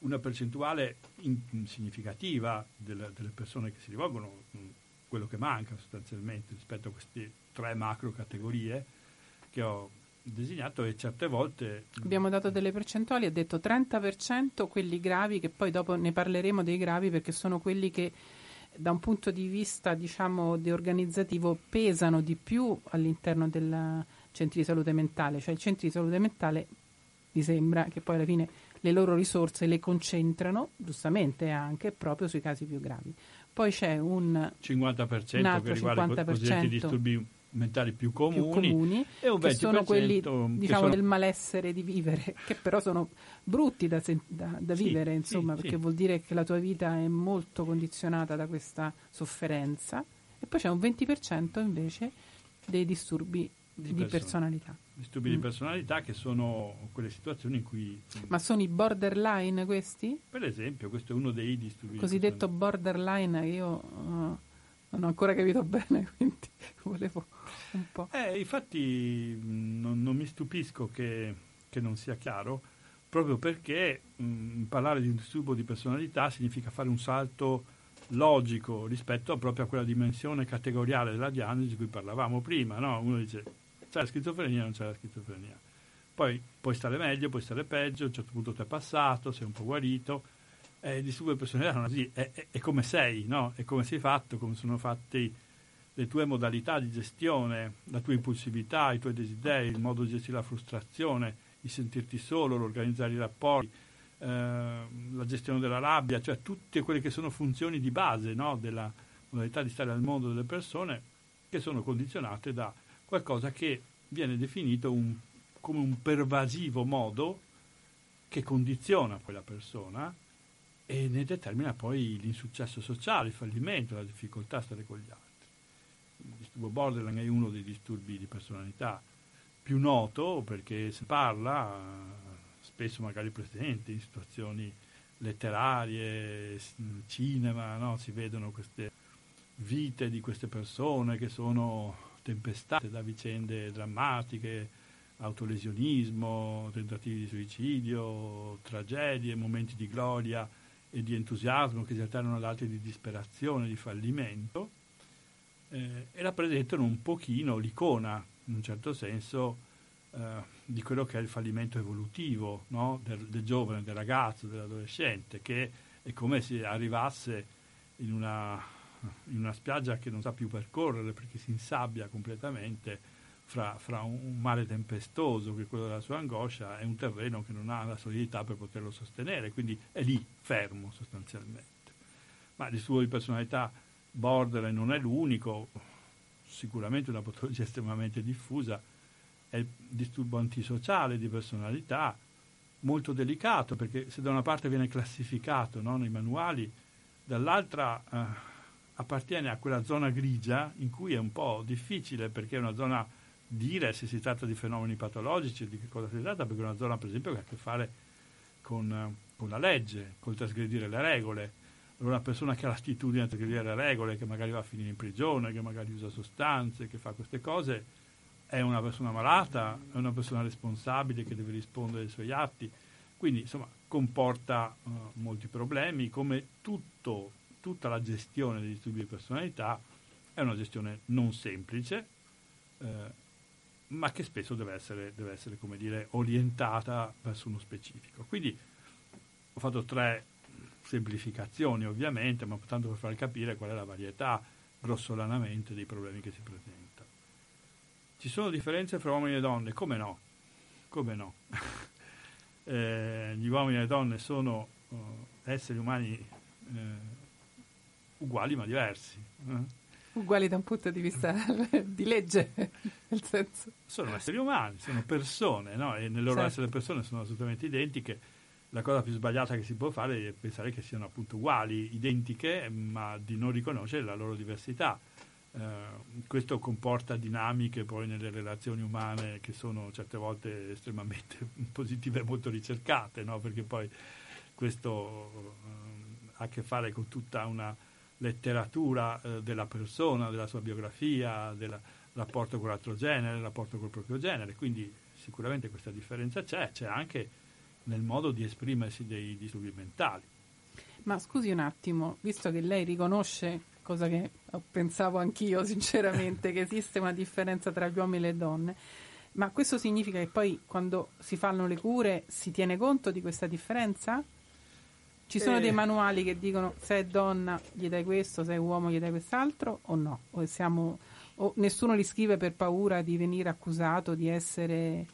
una percentuale in, significativa delle, delle, persone che si rivolgono, quello che manca sostanzialmente rispetto a queste tre macro categorie che ho designato e certe volte... Abbiamo dato delle percentuali, ha detto 30% quelli gravi, che poi dopo ne parleremo dei gravi perché sono quelli che da un punto di vista diciamo di organizzativo pesano di più all'interno del centro di salute mentale, cioè il centro di salute mentale mi sembra che poi alla fine le loro risorse le concentrano, giustamente anche, proprio sui casi più gravi. Poi c'è un 50% un che riguarda 50% i cosiddetti disturbi mentali più comuni, più comuni e un 20% che sono quelli diciamo, sono... del malessere di vivere, che però sono brutti da, da, da sì, vivere, insomma, sì, perché sì. vuol dire che la tua vita è molto condizionata da questa sofferenza. E poi c'è un 20% invece dei disturbi di, di personalità. Disturbi mm. di personalità che sono quelle situazioni in cui... Ma sono i borderline questi? Per esempio, questo è uno dei disturbi. Cosiddetto borderline, io uh, non ho ancora capito bene, quindi volevo un po'... Eh, infatti non, non mi stupisco che, che, non sia chiaro, proprio perché mh, parlare di un disturbo di personalità significa fare un salto logico rispetto proprio a quella dimensione categoriale della diagnosi di cui parlavamo prima. No? Uno dice c'è la schizofrenia, non c'è la schizofrenia. Poi puoi stare meglio, puoi stare peggio, a un certo punto ti è passato, sei un po' guarito. Eh, il disturbo di personalità non è così, è, è, è, come sei, no? È come sei fatto, come sono fatte le tue modalità di gestione, la tua impulsività, i tuoi desideri, il modo di gestire la frustrazione, il sentirti solo, l'organizzare i rapporti, eh, la gestione della rabbia, cioè tutte quelle che sono funzioni di base no? della modalità di stare al mondo delle persone che sono condizionate da qualcosa che viene definito un, come un pervasivo modo che condiziona poi la persona e ne determina poi l'insuccesso sociale, il fallimento, la difficoltà a stare con gli altri. Il disturbo borderline è uno dei disturbi di personalità più noto perché si parla spesso magari presente in situazioni letterarie, cinema, no? si vedono queste vite di queste persone che sono tempestate da vicende drammatiche, autolesionismo, tentativi di suicidio, tragedie, momenti di gloria e di entusiasmo che si alternano ad altri di disperazione, di fallimento, eh, e rappresentano un pochino l'icona, in un certo senso, eh, di quello che è il fallimento evolutivo no? del, del, giovane, del ragazzo, dell'adolescente, che è come se arrivasse in una in una spiaggia che non sa più percorrere perché si insabbia completamente fra, fra un, un, mare tempestoso che è quello della sua angoscia e un terreno che non ha la solidità per poterlo sostenere, quindi è lì fermo sostanzialmente. Ma il disturbo di personalità borderline non è l'unico, sicuramente una patologia estremamente diffusa, è il disturbo antisociale di personalità, molto delicato perché se da una parte viene classificato no, nei manuali, dall'altra eh, appartiene a quella zona grigia in cui è un po' difficile perché è una zona dire se si tratta di fenomeni patologici, di che cosa si tratta, perché una zona per esempio che ha a che fare con, con la legge, col trasgredire le regole. Allora una persona che ha l'attitudine a trasgredire le regole, che magari va a finire in prigione, che magari usa sostanze, che fa queste cose, è una persona malata, è una persona responsabile che deve rispondere ai suoi atti. Quindi insomma comporta uh, molti problemi, come tutto tutta la gestione dei disturbi di personalità è una gestione non semplice, eh, ma che spesso deve essere, deve essere, dire, orientata verso uno specifico. Quindi ho fatto tre semplificazioni ovviamente, ma tanto per far capire qual è la varietà grossolanamente dei problemi che si presentano. Ci sono differenze fra uomini e donne? Come no? Come no? eh, gli uomini e le donne sono uh, esseri umani eh, uguali ma diversi. Eh? Uguali da un punto di vista di legge, nel senso. Sono esseri umani, sono persone, no? E nel loro certo. essere persone sono assolutamente identiche. La cosa più sbagliata che si può fare è pensare che siano appunto uguali, identiche, ma di non riconoscere la loro diversità. Uh, questo comporta dinamiche poi nelle relazioni umane che sono certe volte estremamente positive e molto ricercate, no? perché poi questo eh, ha a che fare con tutta una letteratura eh, della persona, della sua biografia, del rapporto con l'altro genere, il rapporto col proprio genere, quindi sicuramente questa differenza c'è, c'è anche nel modo di esprimersi dei disturbi mentali. Ma scusi un attimo, visto che lei riconosce, cosa che pensavo anch'io sinceramente, che esiste una differenza tra gli uomini e le donne, ma questo significa che poi quando si fanno le cure si tiene conto di questa differenza? Ci sono eh. dei manuali che dicono se è donna gli dai questo, se è uomo gli dai quest'altro o no? O, siamo, o nessuno li scrive per paura di venire accusato di essere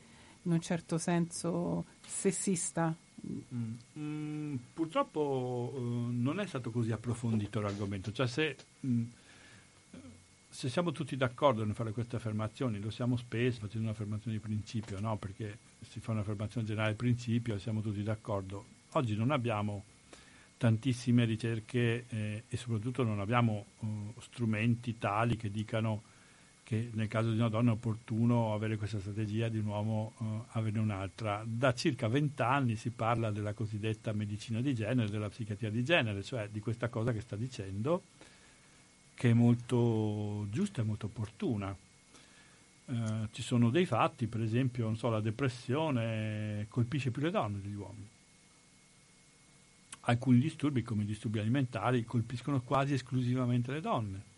in un certo senso sessista? Mm. Mm, purtroppo uh, non è stato così approfondito l'argomento, cioè se, mm, se, siamo tutti d'accordo nel fare queste affermazioni, lo siamo spesso facendo un'affermazione di principio, no? perché si fa un'affermazione generale di principio e siamo tutti d'accordo. Oggi non abbiamo tantissime ricerche eh, e soprattutto non abbiamo uh, strumenti tali che dicano che nel caso di una donna è opportuno avere questa strategia, di un uomo uh, averne un'altra. Da circa vent'anni si parla della cosiddetta medicina di genere, della psichiatria di genere, cioè di questa cosa che sta dicendo, che è molto giusta e molto opportuna. Uh, ci sono dei fatti, per esempio, so, la depressione colpisce più le donne degli uomini. Alcuni disturbi, come i disturbi alimentari, colpiscono quasi esclusivamente le donne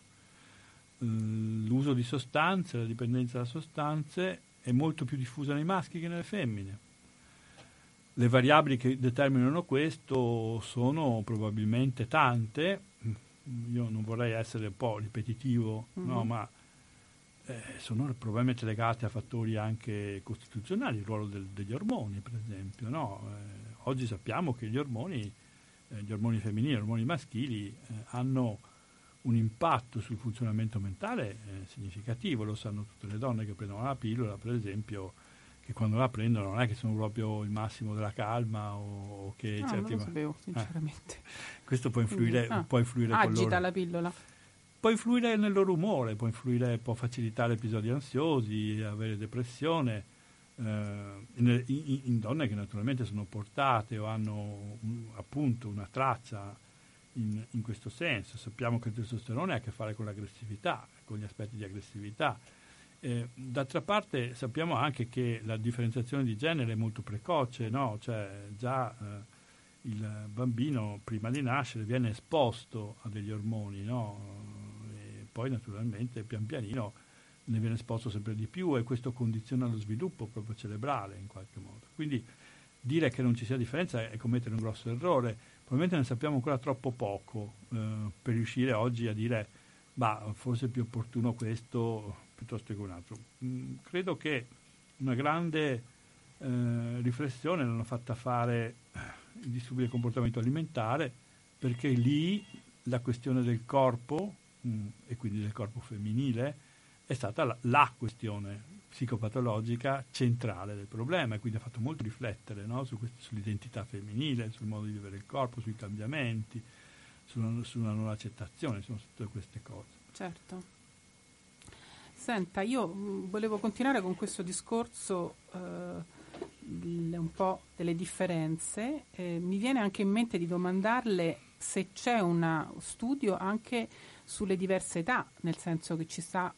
l'uso di sostanze, la dipendenza da sostanze è molto più diffusa nei maschi che nelle femmine. Le variabili che determinano questo sono probabilmente tante, io non vorrei essere un po' ripetitivo, mm-hmm. no, ma eh, sono probabilmente legate a fattori anche costituzionali, il ruolo del, degli ormoni per esempio. No? Eh, oggi sappiamo che gli ormoni, eh, gli ormoni femminili, gli ormoni maschili eh, hanno un impatto sul funzionamento mentale eh, significativo, lo sanno tutte le donne che prendono la pillola, per esempio, che quando la prendono non è che sono proprio il massimo della calma o, che no, certi... non lo sapevo, eh. sinceramente. Eh. Questo può influire, ah, può influire con loro. Agita la pillola. Può influire nel loro umore, può influire, può facilitare episodi ansiosi, avere depressione, in, in, in, donne che naturalmente sono portate o hanno un, appunto una traccia in, in, questo senso. Sappiamo che il testosterone ha a che fare con l'aggressività, con gli aspetti di aggressività. Eh, d'altra parte sappiamo anche che la differenziazione di genere è molto precoce, no? cioè già eh, il bambino prima di nascere viene esposto a degli ormoni, no? poi naturalmente pian pianino ne viene esposto sempre di più e questo condiziona lo sviluppo proprio cerebrale in qualche modo. Quindi dire che non ci sia differenza è commettere un grosso errore probabilmente ne sappiamo ancora troppo poco eh, per riuscire oggi a dire bah, forse è più opportuno questo piuttosto che un altro. Mm, credo che una grande eh, riflessione l'hanno fatta fare eh, i disturbi del comportamento alimentare perché lì la questione del corpo mh, mm, e quindi del corpo femminile è stata la, la questione psicopatologica centrale del problema e quindi ha fatto molto riflettere no? Su questo, sull'identità femminile, sul modo di vivere il corpo, sui cambiamenti, sulla, sulla non accettazione, su tutte queste cose. Certo. Senta, io mm, volevo continuare con questo discorso eh, un po' delle differenze. Eh, mi viene anche in mente di domandarle se c'è uno studio anche sulle diverse età, nel senso che ci sta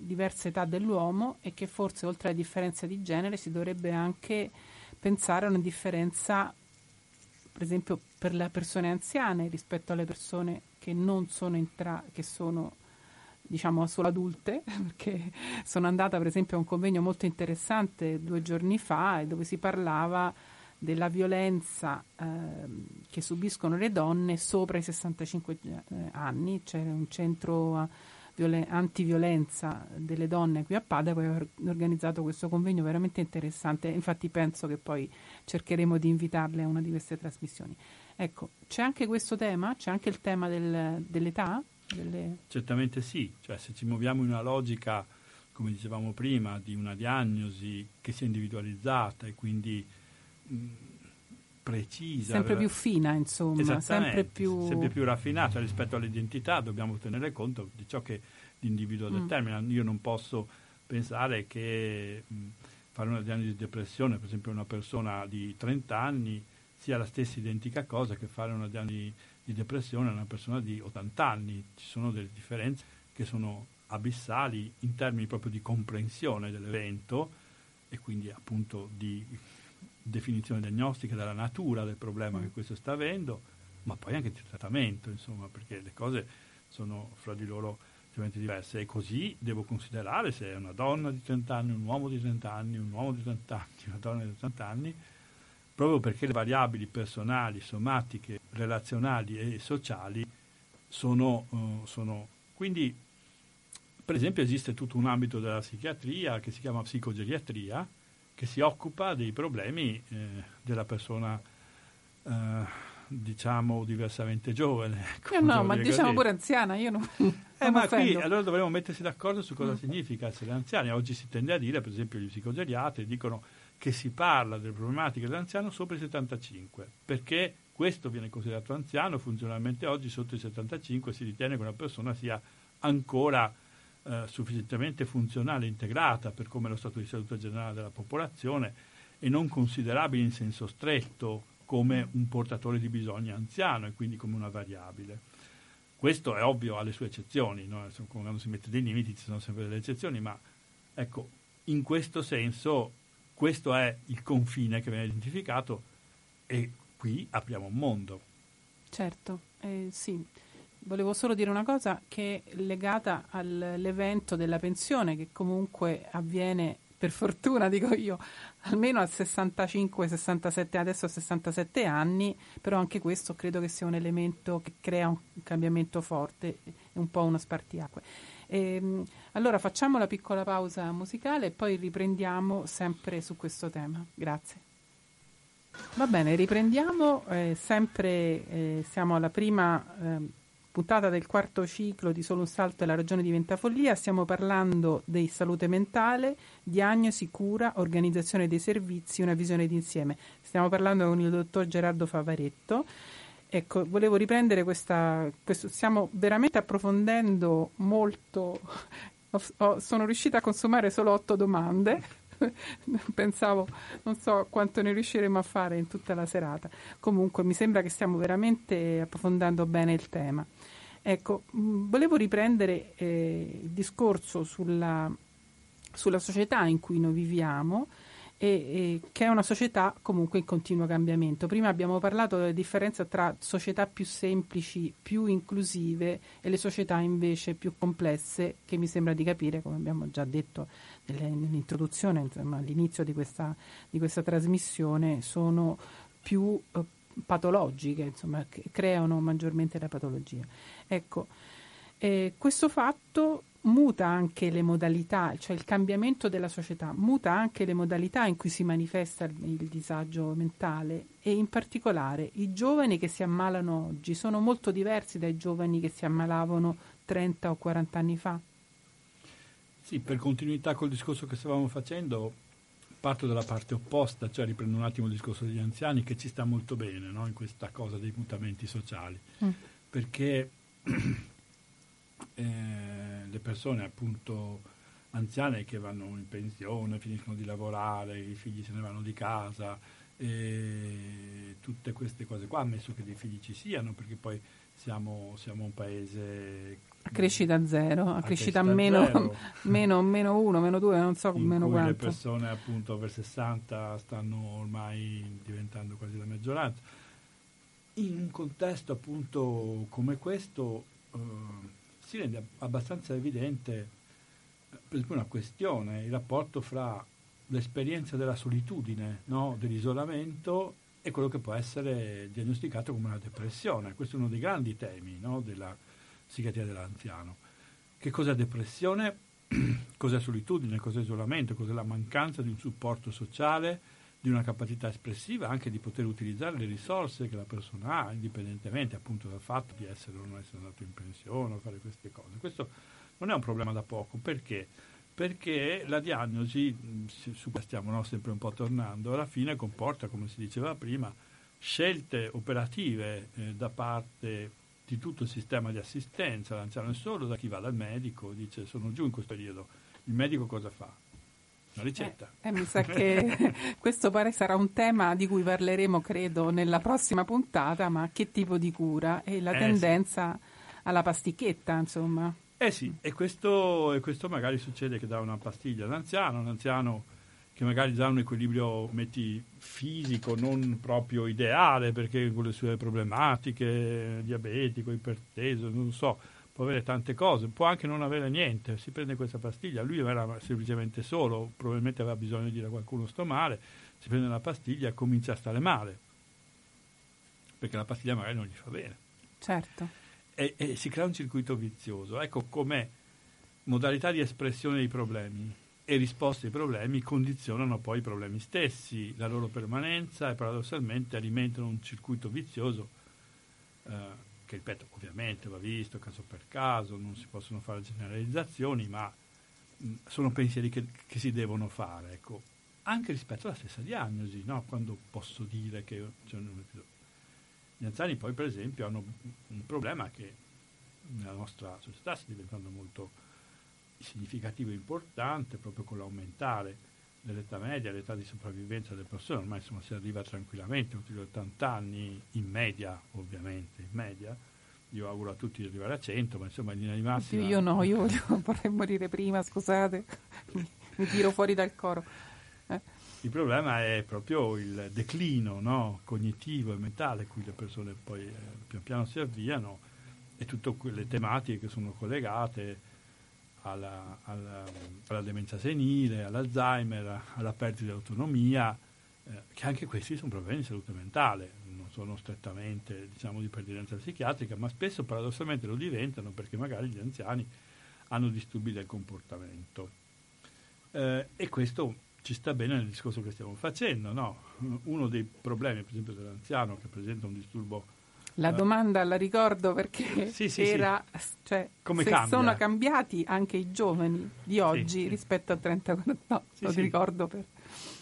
diverse età dell'uomo e che forse oltre alla differenza di genere si dovrebbe anche pensare a una differenza, per esempio, per le persone anziane rispetto alle persone che non sono, intra- che sono diciamo solo adulte, perché sono andata per esempio a un convegno molto interessante due giorni fa dove si parlava della violenza eh, che subiscono le donne sopra i 65 eh, anni, c'è un centro violen- antiviolenza delle donne qui a Padova e ho organizzato questo convegno veramente interessante. Infatti penso che poi cercheremo di invitarle a una di queste trasmissioni. Ecco, c'è anche questo tema? C'è anche il tema del, dell'età? Delle... Certamente sì, cioè se ci muoviamo in una logica, come dicevamo prima, di una diagnosi che sia individualizzata e quindi mh, precisa. Sempre più fina, insomma, sempre più... sempre più raffinata rispetto all'identità, dobbiamo tenere conto di ciò che l'individuo mm. determina. Io non posso pensare che mh, fare una diagnosi di depressione, per esempio una persona di 30 anni, sia la stessa identica cosa che fare una diagnosi di depressione a una persona di 80 anni. Ci sono delle differenze che sono abissali in termini proprio di comprensione dell'evento e quindi appunto di definizione diagnostica della natura del problema mm. che questo sta avendo, ma poi anche di trattamento, insomma, perché le cose sono fra di loro estremamente diverse e così devo considerare se è una donna di 30 anni, un uomo di 30 anni, un uomo di 30 anni, una donna di 30 anni, proprio perché le variabili personali, somatiche, relazionali e sociali sono, uh, sono quindi per esempio esiste tutto un ambito della psichiatria che si chiama psicogeriatria, che si occupa dei problemi eh, della persona, eh, diciamo, diversamente giovane. Ecco, no, ma diciamo pure anziana, io non... Eh, ma qui allora dovremmo mettersi d'accordo su cosa mm. significa essere anziani. Oggi si tende a dire, per esempio, gli psicogeriatri dicono che si parla delle problematiche dell'anziano sopra i 75, perché questo viene considerato anziano, funzionalmente oggi sotto i 75 si ritiene che una persona sia ancora eh, sufficientemente funzionale e integrata per come lo stato di salute generale della popolazione e non considerabile in senso stretto come un portatore di bisogni anziano e quindi come una variabile. Questo è ovvio, ha le sue eccezioni, no? quando si mette dei limiti ci sono sempre delle eccezioni, ma ecco, in questo senso questo è il confine che viene identificato e qui apriamo un mondo. Certo, eh, sì. Volevo solo dire una cosa che è legata all'evento della pensione che comunque avviene per fortuna dico io, almeno a 65-67, adesso a 67 anni, però anche questo credo che sia un elemento che crea un cambiamento forte, è un po' uno spartiacque. E, ehm, allora facciamo la piccola pausa musicale e poi riprendiamo sempre su questo tema. Grazie. Va bene, riprendiamo, eh, sempre eh, siamo alla prima eh, puntata del quarto ciclo di Solo un salto e la ragione diventa follia, stiamo parlando di salute mentale, diagnosi, cura, organizzazione dei servizi, una visione d'insieme. Stiamo parlando con il dottor Gerardo Favaretto. Ecco, volevo riprendere questa, questo, stiamo veramente approfondendo molto, sono riuscita a consumare solo otto domande pensavo, non so quanto ne riusciremo a fare in tutta la serata. Comunque mi sembra che stiamo veramente approfondendo bene il tema. Ecco, mh, volevo riprendere eh, il discorso sulla, sulla, società in cui noi viviamo, e, e, che è una società comunque in continuo cambiamento. Prima abbiamo parlato della differenza tra società più semplici, più inclusive e le società invece più complesse, che mi sembra di capire, come abbiamo già detto nell'introduzione, insomma, all'inizio di questa, di questa trasmissione, sono più eh, patologiche, insomma, che creano maggiormente la patologia. Ecco, eh, questo fatto muta anche le modalità, cioè il cambiamento della società, muta anche le modalità in cui si manifesta il, il, disagio mentale e in particolare i giovani che si ammalano oggi sono molto diversi dai giovani che si ammalavano 30 o 40 anni fa. Sì, per continuità col discorso che stavamo facendo, parto dalla parte opposta, cioè riprendo un attimo il discorso degli anziani che ci sta molto bene no? in questa cosa dei mutamenti sociali, mm. perché eh, le persone appunto anziane che vanno in pensione, finiscono di lavorare, i figli se ne vanno di casa, e tutte queste cose qua, ammesso che dei figli ci siano, perché poi siamo, siamo un paese a crescita zero, a, a crescita, crescita meno, zero. meno, meno uno, meno due, non so in meno cui quanto. Le persone appunto over 60 stanno ormai diventando quasi la maggioranza. In un contesto appunto come questo eh, si rende abbastanza evidente eh, per esempio una questione, il rapporto fra l'esperienza della solitudine, no? dell'isolamento e quello che può essere diagnosticato come una depressione. Questo è uno dei grandi temi no? della psichiatria dell'anziano. Che cos'è depressione? cos'è solitudine? Cos'è isolamento? Cos'è la mancanza di un supporto sociale, di una capacità espressiva, anche di poter utilizzare le risorse che la persona ha, indipendentemente appunto dal fatto di essere o non essere andato in pensione o fare queste cose. Questo non è un problema da poco, perché? Perché la diagnosi, su cui stiamo no, sempre un po' tornando, alla fine comporta, come si diceva prima, scelte operative eh, da parte di tutto il sistema di assistenza l'anziano è solo da chi va dal medico, dice sono giù in questo periodo. Il medico cosa fa? una ricetta. Eh, eh, mi sa che questo pare sarà un tema di cui parleremo, credo, nella prossima puntata, ma che tipo di cura e la eh, tendenza sì. alla pasticchetta, insomma. Eh sì, e questo, e questo magari succede che dà una pastiglia all'anziano, un anziano che magari già ha un equilibrio metti, fisico non proprio ideale perché con le sue problematiche, diabetico, iperteso, non so, può avere tante cose, può anche non avere niente, si prende questa pastiglia, lui era semplicemente solo, probabilmente aveva bisogno di dire a qualcuno sto male, si prende la pastiglia e comincia a stare male, perché la pastiglia magari non gli fa bene. Certo. E, e si crea un circuito vizioso. Ecco come modalità di espressione dei problemi e risposte ai problemi condizionano poi i problemi stessi, la loro permanenza e paradossalmente alimentano un circuito vizioso eh, che, ripeto, ovviamente va visto caso per caso, non si possono fare generalizzazioni, ma mh, sono pensieri che, che, si devono fare, ecco, anche rispetto alla stessa diagnosi, no? quando posso dire che... Cioè, gli anziani poi per esempio hanno un problema che nella nostra società sta diventando molto significativo e importante proprio con l'aumentare dell'età media, l'età di sopravvivenza delle persone, ormai insomma, si arriva tranquillamente, oltre gli 80 anni, in media ovviamente, in media, io auguro a tutti di arrivare a 100, ma insomma in linea di massima... Io no, io vorrei morire prima, scusate, mi, mi tiro fuori dal coro. Eh. Il problema è proprio il declino no? cognitivo e mentale a cui le persone poi eh, pian piano si avviano e tutte quelle tematiche che sono collegate alla, alla, alla demenza senile, all'Alzheimer, alla perdita di autonomia, eh, che anche questi sono problemi di salute mentale, non sono strettamente diciamo, di pertinenza psichiatrica, ma spesso paradossalmente lo diventano perché magari gli anziani hanno disturbi del comportamento. Eh, e questo ci sta bene nel discorso che stiamo facendo. No? Uno dei problemi, per esempio, dell'anziano che presenta un disturbo la domanda la ricordo perché sì, sì, era sì. Cioè, Come se cambia? sono cambiati anche i giovani di oggi rispetto a 30-40 no, lo ricordo per...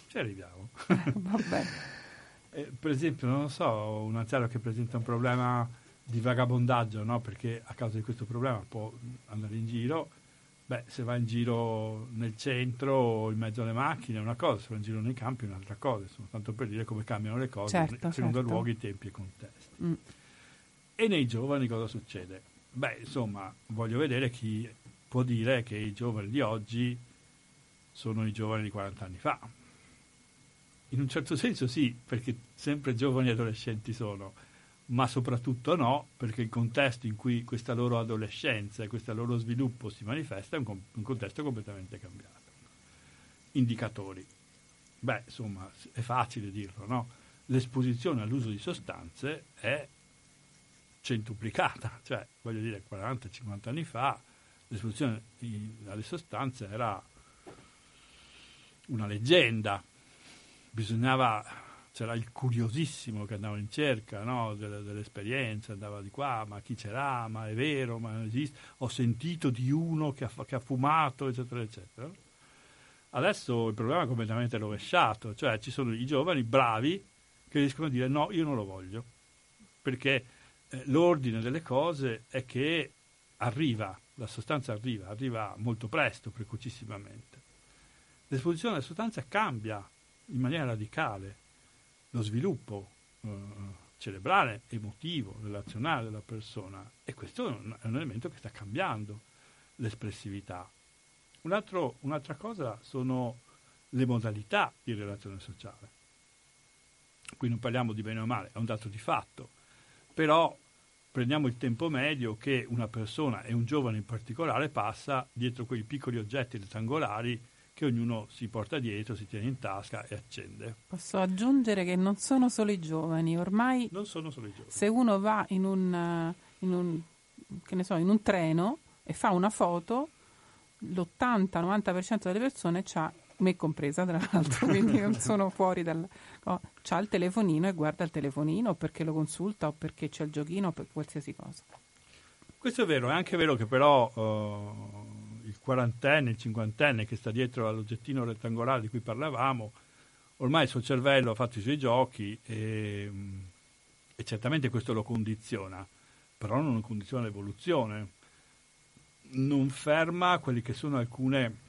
Ci arriviamo. Vabbè. Eh, per esempio, non so, un anziano che presenta un problema di vagabondaggio, no? perché a causa di questo problema può andare in giro, beh, se va in giro nel centro o in mezzo alle macchine è una cosa, se va in giro nei campi è un'altra cosa, insomma, tanto per dire come cambiano le cose certo, secondo certo. luoghi, tempi e contesti. Mm. E nei giovani cosa succede? Beh, insomma, voglio vedere chi può dire che i giovani di oggi sono i giovani di 40 anni fa. In un certo senso sì, perché sempre giovani adolescenti sono, ma soprattutto no, perché il contesto in cui questa loro adolescenza e questo loro sviluppo si manifesta è un, com- un contesto completamente cambiato. Indicatori. Beh, insomma, è facile dirlo, no? L'esposizione all'uso di sostanze è centuplicata, cioè voglio dire 40-50 anni fa l'esposizione alle sostanze era una leggenda, bisognava, c'era il curiosissimo che andava in cerca no, delle, dell'esperienza, andava di qua, ma chi c'era, ma è vero, ma non esiste, ho sentito di uno che ha, che ha fumato, eccetera, eccetera. Adesso il problema è completamente rovesciato, cioè ci sono i giovani bravi che riescono a dire no, io non lo voglio, perché eh, l'ordine delle cose è che arriva, la sostanza arriva, arriva molto presto, precocissimamente. L'esposizione alla sostanza cambia in maniera radicale lo sviluppo eh, cerebrale, emotivo, relazionale della persona e questo è un, è un elemento che sta cambiando l'espressività. Un altro, un'altra cosa sono le modalità di relazione sociale. Qui non parliamo di bene o male, è un dato di fatto però prendiamo il tempo medio che una persona e un giovane in particolare passa dietro quei piccoli oggetti rettangolari che ognuno si porta dietro, si tiene in tasca e accende. Posso aggiungere che non sono solo i giovani, ormai non sono solo i giovani. se uno va in un, eh, in un, so, in un treno e fa una foto, l'80-90% delle persone ha me compresa tra l'altro, quindi non sono fuori dal... Oh, c'ha il telefonino e guarda il telefonino perché lo consulta o perché c'è il giochino o per qualsiasi cosa. Questo è vero, è anche vero che però uh, il quarantenne, il cinquantenne che sta dietro all'oggettino rettangolare di cui parlavamo, ormai il suo cervello ha fatto i suoi giochi e, e certamente questo lo condiziona, però non condiziona l'evoluzione, non ferma quelle che sono alcune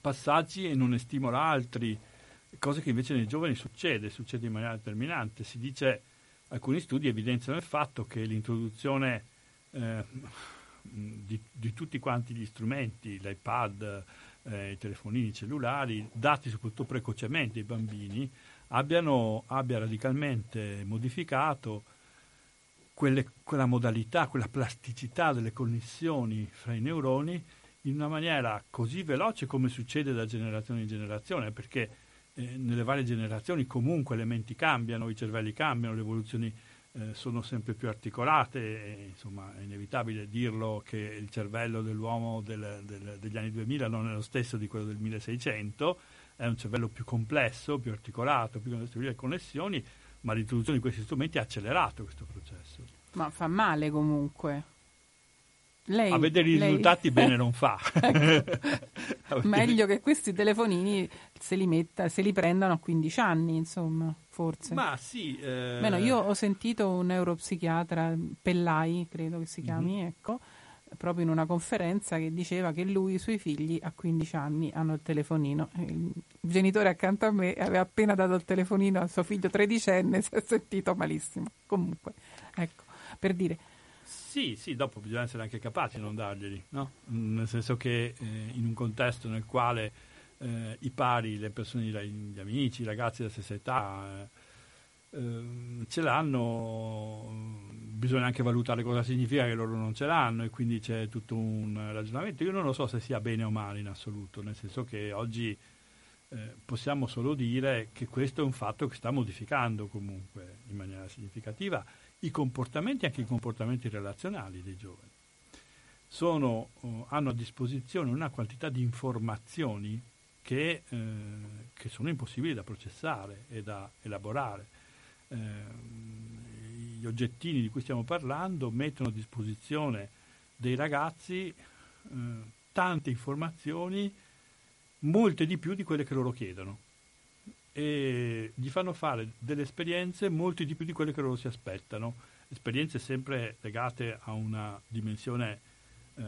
passaggi e non ne stimola altri, cose che invece nei giovani succede, succede in maniera determinante. Si dice, alcuni studi evidenziano il fatto che l'introduzione eh, di, di, tutti quanti gli strumenti, l'iPad, eh, i telefonini cellulari, dati soprattutto precocemente ai bambini, abbiano, abbia radicalmente modificato quelle, quella modalità, quella plasticità delle connessioni fra i neuroni in una maniera così veloce come succede da generazione in generazione, perché eh, nelle varie generazioni comunque le menti cambiano, i cervelli cambiano, le evoluzioni eh, sono sempre più articolate, e, insomma è inevitabile dirlo che il cervello dell'uomo del, del, degli anni 2000 non è lo stesso di quello del 1600, è un cervello più complesso, più articolato, più con connessioni, ma l'introduzione di questi strumenti ha accelerato questo processo. Ma fa male comunque. Lei, a vedere i lei... risultati bene non fa. ecco. Meglio che questi telefonini se li, metta, se li prendano a 15 anni, insomma, forse. Ma sì. Eh... Bene, io ho sentito un neuropsichiatra, Pellai, credo che si chiami, mm-hmm. ecco, proprio in una conferenza che diceva che lui e i suoi figli a 15 anni hanno il telefonino. Il genitore accanto a me aveva appena dato il telefonino a suo figlio tredicenne si è sentito malissimo. Comunque, ecco, per dire sì, sì, dopo bisogna essere anche capaci di non darglieli, no? nel senso che eh, in un contesto nel quale eh, i pari, le persone, gli amici, i ragazzi della stessa età eh, ehm, ce l'hanno, bisogna anche valutare cosa significa che loro non ce l'hanno e quindi c'è tutto un ragionamento. Io non lo so se sia bene o male in assoluto, nel senso che oggi eh, possiamo solo dire che questo è un fatto che sta modificando comunque in maniera significativa i comportamenti, anche i comportamenti relazionali dei giovani. Sono, oh, hanno a disposizione una quantità di informazioni che, eh, che, sono impossibili da processare e da elaborare. Eh, gli oggettini di cui stiamo parlando mettono a disposizione dei ragazzi eh, tante informazioni, molte di più di quelle che loro chiedono e gli fanno fare delle esperienze molti di più di quelle che loro si aspettano, esperienze sempre legate a una dimensione eh,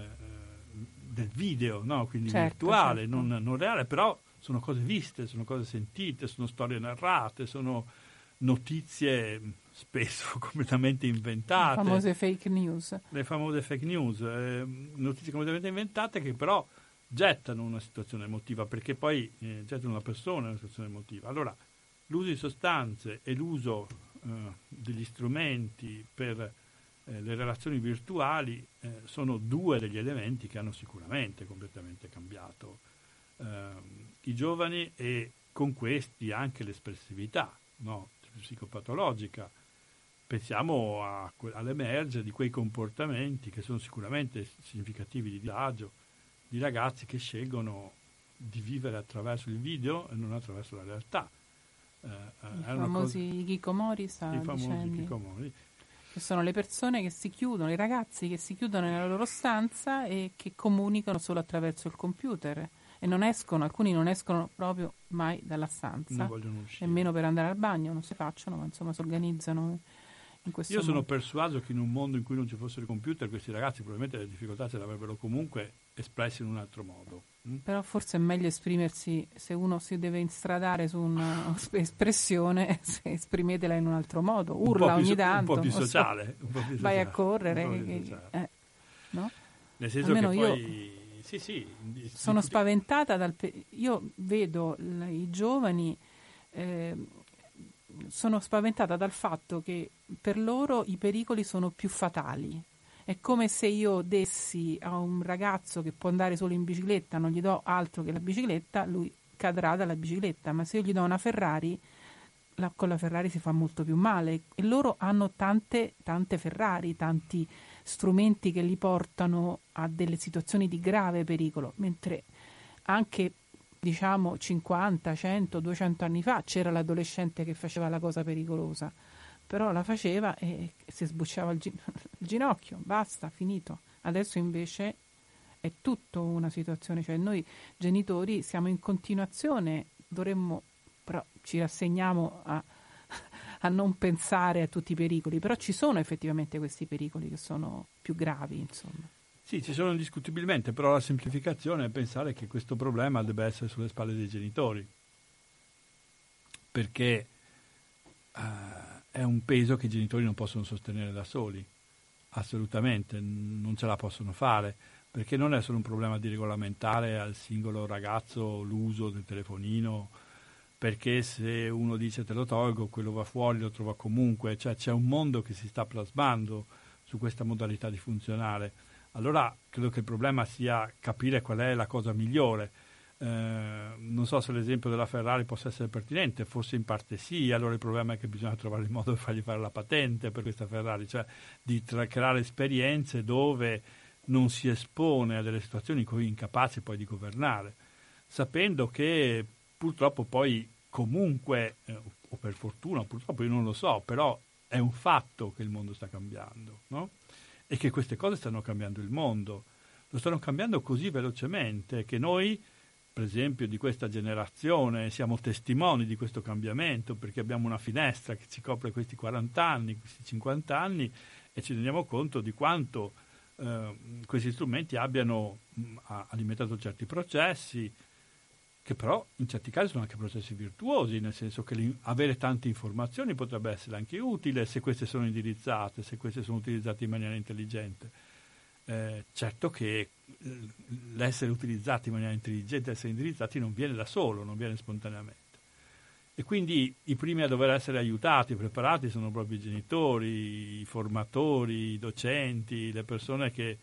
del video, no? quindi certo, virtuale, certo. Non, non, reale, però sono cose viste, sono cose sentite, sono storie narrate, sono notizie spesso completamente inventate. Le famose fake news. Le famose fake news, eh, notizie completamente inventate che però gettano una situazione emotiva, perché poi eh, gettano una persona in una situazione emotiva. Allora, l'uso di sostanze e l'uso eh, degli strumenti per eh, le relazioni virtuali eh, sono due degli elementi che hanno sicuramente completamente cambiato ehm, i giovani e con questi anche l'espressività no, psicopatologica. Pensiamo a, all'emergere di quei comportamenti che sono sicuramente significativi di disagio, di ragazzi che scelgono di vivere attraverso il video e non attraverso la realtà. Eh, I famosi cosa... Sta I famosi. Hikikomori. Che sono le persone che si chiudono, i ragazzi che si chiudono nella loro stanza e che comunicano solo attraverso il computer e non escono, alcuni non escono proprio mai dalla stanza, nemmeno per andare al bagno, non si facciano, ma insomma si organizzano io sono modo. persuaso che in un mondo in cui non ci fossero i computer, questi ragazzi probabilmente le difficoltà ce le avrebbero comunque espresse in un altro modo. Mm? Però forse è meglio esprimersi, se uno si deve instradare su un'espressione, esprimetela in un altro modo, urla ogni più, tanto. Un po' più sociale. So, più vai a correre. Che, eh, no? Nel senso Almeno che poi... Sì, sì, sono spaventata dal... Pe- io vedo l- i giovani... Eh, sono spaventata dal fatto che per loro i pericoli sono più fatali. È come se io dessi a un ragazzo che può andare solo in bicicletta, non gli do altro che la bicicletta, lui cadrà dalla bicicletta, ma se io gli do una Ferrari, la, con la Ferrari si fa molto più male. E loro hanno tante, tante Ferrari, tanti strumenti che li portano a delle situazioni di grave pericolo, mentre anche diciamo 50, 100, 200 anni fa c'era l'adolescente che faceva la cosa pericolosa, però la faceva e si sbucciava il, gin- il ginocchio, basta, finito. Adesso invece è tutta una situazione, cioè noi genitori siamo in continuazione, dovremmo, però ci rassegniamo a, a non pensare a tutti i pericoli, però ci sono effettivamente questi pericoli che sono più gravi, insomma. Sì, ci sono indiscutibilmente, però la semplificazione è pensare che questo problema debba essere sulle spalle dei genitori, perché uh, è un peso che i genitori non possono sostenere da soli, assolutamente, non ce la possono fare, perché non è solo un problema di regolamentare al singolo ragazzo l'uso del telefonino, perché se uno dice te lo tolgo, quello va fuori, lo trova comunque, cioè c'è un mondo che si sta plasmando su questa modalità di funzionare allora credo che il problema sia capire qual è la cosa migliore. Eh, non so se l'esempio della Ferrari possa essere pertinente, forse in parte sì, allora il problema è che bisogna trovare il modo di fargli fare la patente per questa Ferrari, cioè di tra- creare esperienze dove non si espone a delle situazioni in cui è incapace poi di governare, sapendo che purtroppo poi comunque, eh, o per fortuna, purtroppo io non lo so, però è un fatto che il mondo sta cambiando, no? e che queste cose stanno cambiando il mondo. Lo stanno cambiando così velocemente che noi, per esempio, di questa generazione siamo testimoni di questo cambiamento perché abbiamo una finestra che ci copre questi 40 anni, questi 50 anni e ci rendiamo conto di quanto eh, questi strumenti abbiano mh, alimentato certi processi, che però in certi casi sono anche processi virtuosi, nel senso che avere tante informazioni potrebbe essere anche utile se queste sono indirizzate, se queste sono utilizzate in maniera intelligente. Eh, certo che eh, l'essere utilizzati in maniera intelligente, essere indirizzati non viene da solo, non viene spontaneamente. E quindi i primi a dover essere aiutati, preparati sono proprio i genitori, i formatori, i docenti, le persone che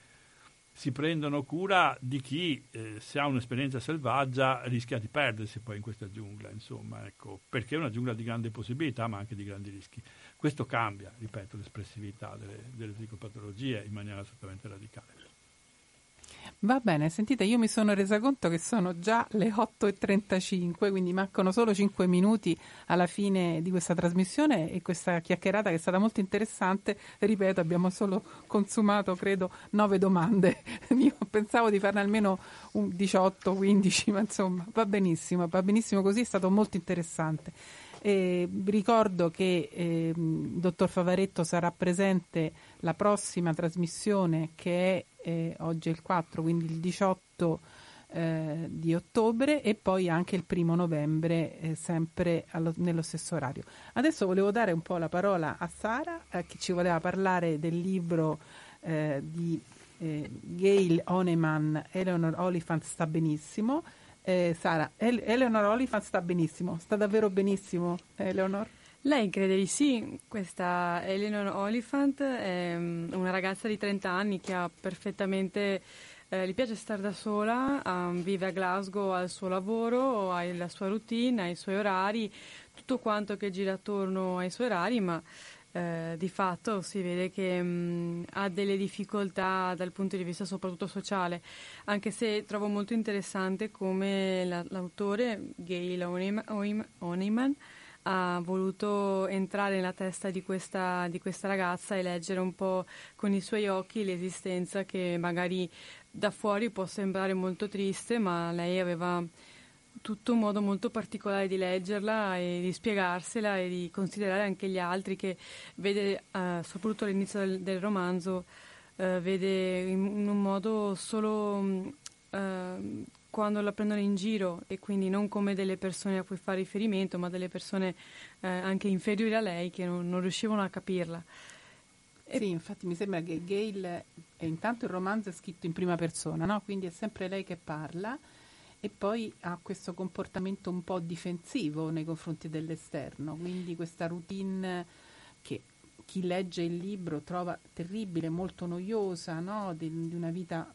si prendono cura di chi, eh, se ha un'esperienza selvaggia, rischia di perdersi poi in questa giungla, insomma, ecco, perché è una giungla di grandi possibilità ma anche di grandi rischi. Questo cambia, ripeto, l'espressività delle, delle psicopatologie in maniera assolutamente radicale. Va bene, sentite, io mi sono resa conto che sono già le 8.35, quindi mancano solo 5 minuti alla fine di questa trasmissione e questa chiacchierata che è stata molto interessante. Ripeto, abbiamo solo consumato, credo, 9 domande. Io pensavo di farne almeno 18, 15, ma insomma, va benissimo, va benissimo così, è stato molto interessante. Eh, ricordo che eh, dottor Favaretto sarà presente la prossima trasmissione che è eh, oggi il 4, quindi il 18 eh, di ottobre e poi anche il primo novembre, eh, sempre allo, nello stesso orario. Adesso volevo dare un po' la parola a Sara, eh, che ci voleva parlare del libro eh, di eh, Gail Oneman, Eleanor Oliphant sta benissimo. Sara, El- Eleanor Oliphant sta benissimo, sta davvero benissimo, Eleanor? Lei crede di sì, questa Eleanor Oliphant è mm, una ragazza di 30 anni che ha perfettamente, eh, gli piace stare da sola, um, vive a Glasgow, ha il suo lavoro, ha la sua routine, ha i suoi orari, tutto quanto che gira attorno ai suoi orari, ma eh, di fatto si vede che mh, mm, ha delle difficoltà dal punto di vista soprattutto sociale, anche se trovo molto interessante come la, l'autore Gail Honeyman ha voluto entrare nella testa di questa, di questa ragazza e leggere un po' con i suoi occhi l'esistenza che magari da fuori può sembrare molto triste, ma lei aveva tutto un modo molto particolare di leggerla e di spiegarsela e di considerare anche gli altri che vede, eh, soprattutto all'inizio del, del romanzo, eh, vede in, in, un modo solo eh, quando la prendono in giro e quindi non come delle persone a cui fa riferimento, ma delle persone eh, anche inferiori a lei che non, non riuscivano a capirla. E sì, infatti mi sembra che Gail, è, intanto il romanzo è scritto in prima persona, no? quindi è sempre lei che parla e poi ha questo comportamento un po' difensivo nei confronti dell'esterno, quindi questa routine che chi legge il libro trova terribile, molto noiosa, no? di, di una vita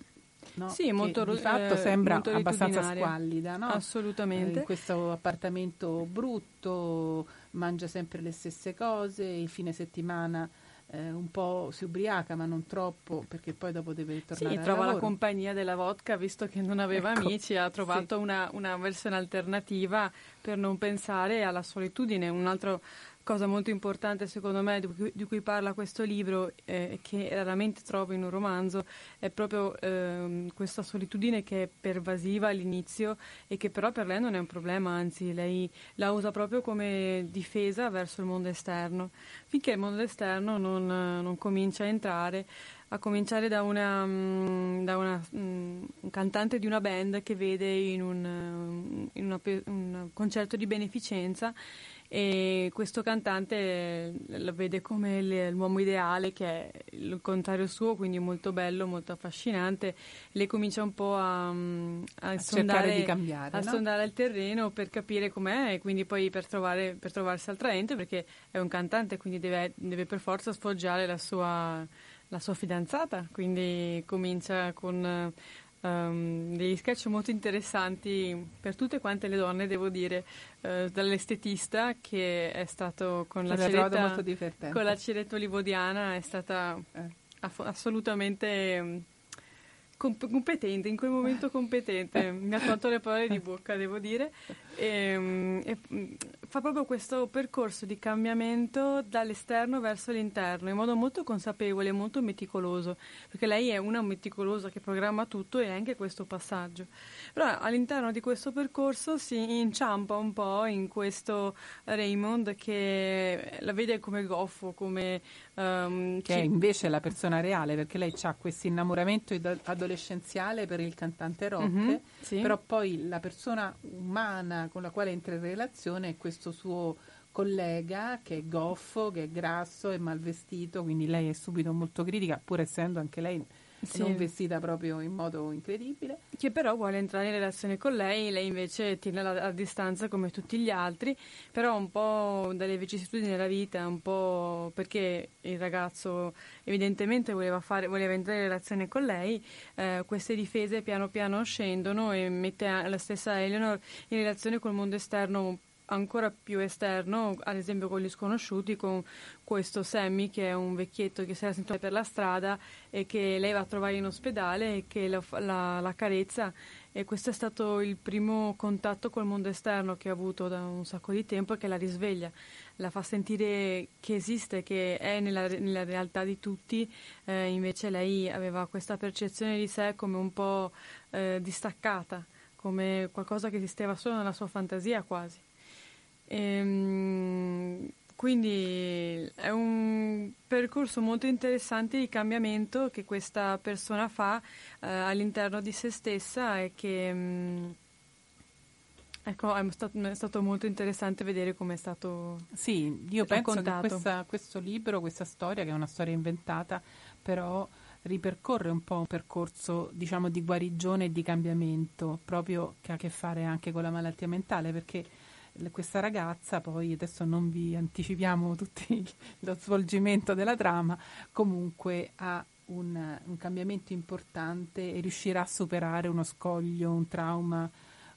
No? Sì, molto, di fatto eh, sembra abbastanza squallida, no? Assolutamente. Eh, in questo appartamento brutto, mangia sempre le stesse cose, il fine settimana eh, un po' si ubriaca, ma non troppo, perché poi dopo deve tornare Sì, trova lavoro. la compagnia della vodka, visto che non aveva ecco, amici, ha trovato sì. una, una versione alternativa per non pensare alla solitudine. Un altro cosa molto importante secondo me di cui, di cui parla questo libro eh, che raramente trovo in un romanzo è proprio eh, questa solitudine che è pervasiva all'inizio e che però per lei non è un problema, anzi lei la usa proprio come difesa verso il mondo esterno. Finché il mondo esterno non, non comincia a entrare a cominciare da, una, mm, da una, um, un cantante di una band che vede in un, in una, un concerto di beneficenza e questo cantante lo vede come l'uomo ideale che è il contrario suo quindi molto bello molto affascinante lei comincia un po' a, mm, a, a sondare, di cambiare, a no? sondare il terreno per capire com'è e quindi poi per, trovare, per trovarsi attraente perché è un cantante quindi deve, deve per forza sfoggiare la sua, la sua fidanzata quindi comincia con um, degli sketch molto interessanti per tutte quante le donne, devo dire, uh, dall'estetista che è stato con la, ceretta, con la ceretta olivodiana, è stata eh. aff- assolutamente... Um, competente, in quel momento competente, mi ha tolto le parole di bocca, devo dire, e, e, fa proprio questo percorso di cambiamento dall'esterno verso l'interno in modo molto consapevole molto meticoloso, perché lei è una meticolosa che programma tutto e anche questo passaggio. Però all'interno di questo percorso si inciampa un po' in questo Raymond che la vede come goffo, come... Um, che è invece la persona reale, perché lei ha questo innamoramento adolescenziale per il cantante rock, mm-hmm, sì. però poi la persona umana con la quale entra in relazione è questo suo collega che è goffo, che è grasso e mal vestito, quindi lei è subito molto critica, pur essendo anche lei sì. non vestita proprio in modo incredibile. Che però vuole entrare in relazione con lei, lei invece tiene a, a distanza come tutti gli altri, però un po' dalle vicissitudini della vita, un po' perché il ragazzo evidentemente voleva, fare, voleva entrare in relazione con lei, eh, queste difese piano piano scendono e mette la stessa Eleanor in relazione col mondo esterno ancora più esterno, ad esempio con gli sconosciuti, con questo Sammy che è un vecchietto che si era sentito per la strada e che lei va a trovare in ospedale e che la, la, la carezza e questo è stato il primo contatto col mondo esterno che ha avuto da un sacco di tempo e che la risveglia, la fa sentire che esiste, che è nella, nella realtà di tutti, eh, invece lei aveva questa percezione di sé come un po' eh, distaccata, come qualcosa che esisteva solo nella sua fantasia quasi. Ehm, quindi è un percorso molto interessante di cambiamento che questa persona fa eh, all'interno di se stessa e che mh, mm, ecco, è stato, è stato, molto interessante vedere come è stato Sì, io raccontato. penso che questa, questo libro, questa storia, che è una storia inventata, però ripercorre un po' un percorso diciamo di guarigione e di cambiamento proprio che ha a che fare anche con la malattia mentale perché questa ragazza, poi adesso non vi anticipiamo tutto lo svolgimento della trama, comunque ha un, un, cambiamento importante e riuscirà a superare uno scoglio, un trauma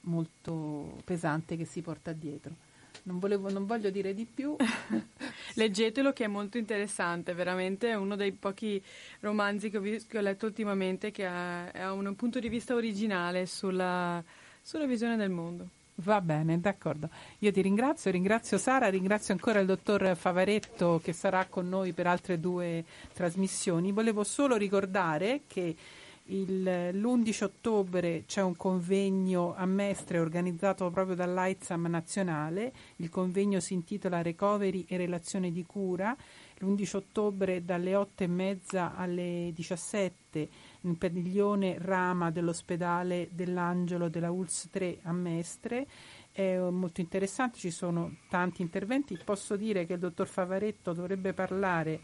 molto pesante che si porta dietro. Non, volevo, non voglio dire di più. Leggetelo che è molto interessante, veramente è uno dei pochi romanzi che ho, visto, che ho letto ultimamente che ha, ha, un punto di vista originale sulla, sulla visione del mondo. Va bene, d'accordo. Io ti ringrazio, ringrazio Sara, ringrazio ancora il dottor Favaretto che sarà con noi per altre due trasmissioni. Volevo solo ricordare che il, l'11 ottobre c'è un convegno a Mestre organizzato proprio dall'AIDSAM nazionale. Il convegno si intitola Recovery e relazione di cura. L'11 ottobre dalle 8 e mezza alle 17 in padiglione Rama dell'ospedale dell'Angelo della ULS 3 a Mestre. È molto interessante, ci sono tanti interventi. Posso dire che il dottor Favaretto dovrebbe parlare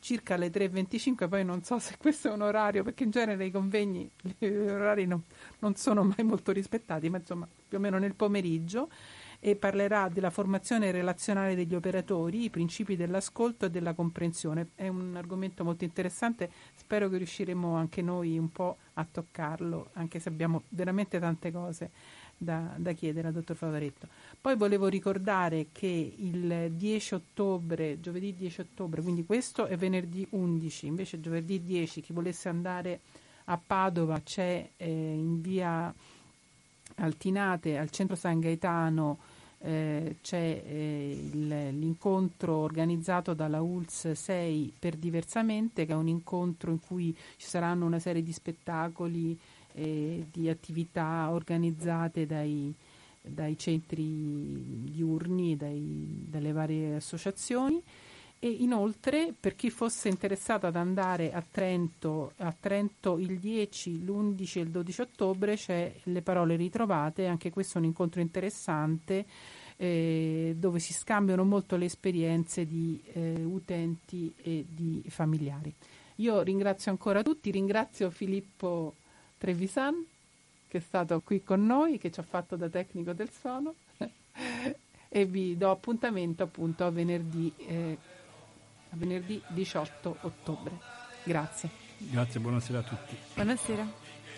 circa alle 3.25, poi non so se questo è un orario, perché in genere i convegni, gli orari non, non sono mai molto rispettati, ma insomma più o meno nel pomeriggio e parlerà della formazione relazionale degli operatori, i principi dell'ascolto e della comprensione. È un argomento molto interessante, spero che riusciremo anche noi un po' a toccarlo, anche se abbiamo veramente tante cose da, da chiedere al dottor Favaretto. Poi volevo ricordare che il 10 ottobre, giovedì 10 ottobre, quindi questo è venerdì 11, invece giovedì 10 chi volesse andare a Padova c'è eh, in via Altinate al centro San Gaetano eh, c'è eh, il, l'incontro organizzato dalla ULS 6 per diversamente, che è un incontro in cui ci saranno una serie di spettacoli e di attività organizzate dai, dai centri diurni, dai, dalle varie associazioni. E inoltre per chi fosse interessato ad andare a Trento, a Trento il 10, l'11 e il 12 ottobre c'è le parole ritrovate, anche questo è un incontro interessante eh, dove si scambiano molto le esperienze di eh, utenti e di familiari. Io ringrazio ancora tutti, ringrazio Filippo Trevisan che è stato qui con noi, che ci ha fatto da tecnico del suono e vi do appuntamento appunto a venerdì, eh, a venerdì 18 ottobre. Grazie. Grazie, buonasera a tutti. Buonasera.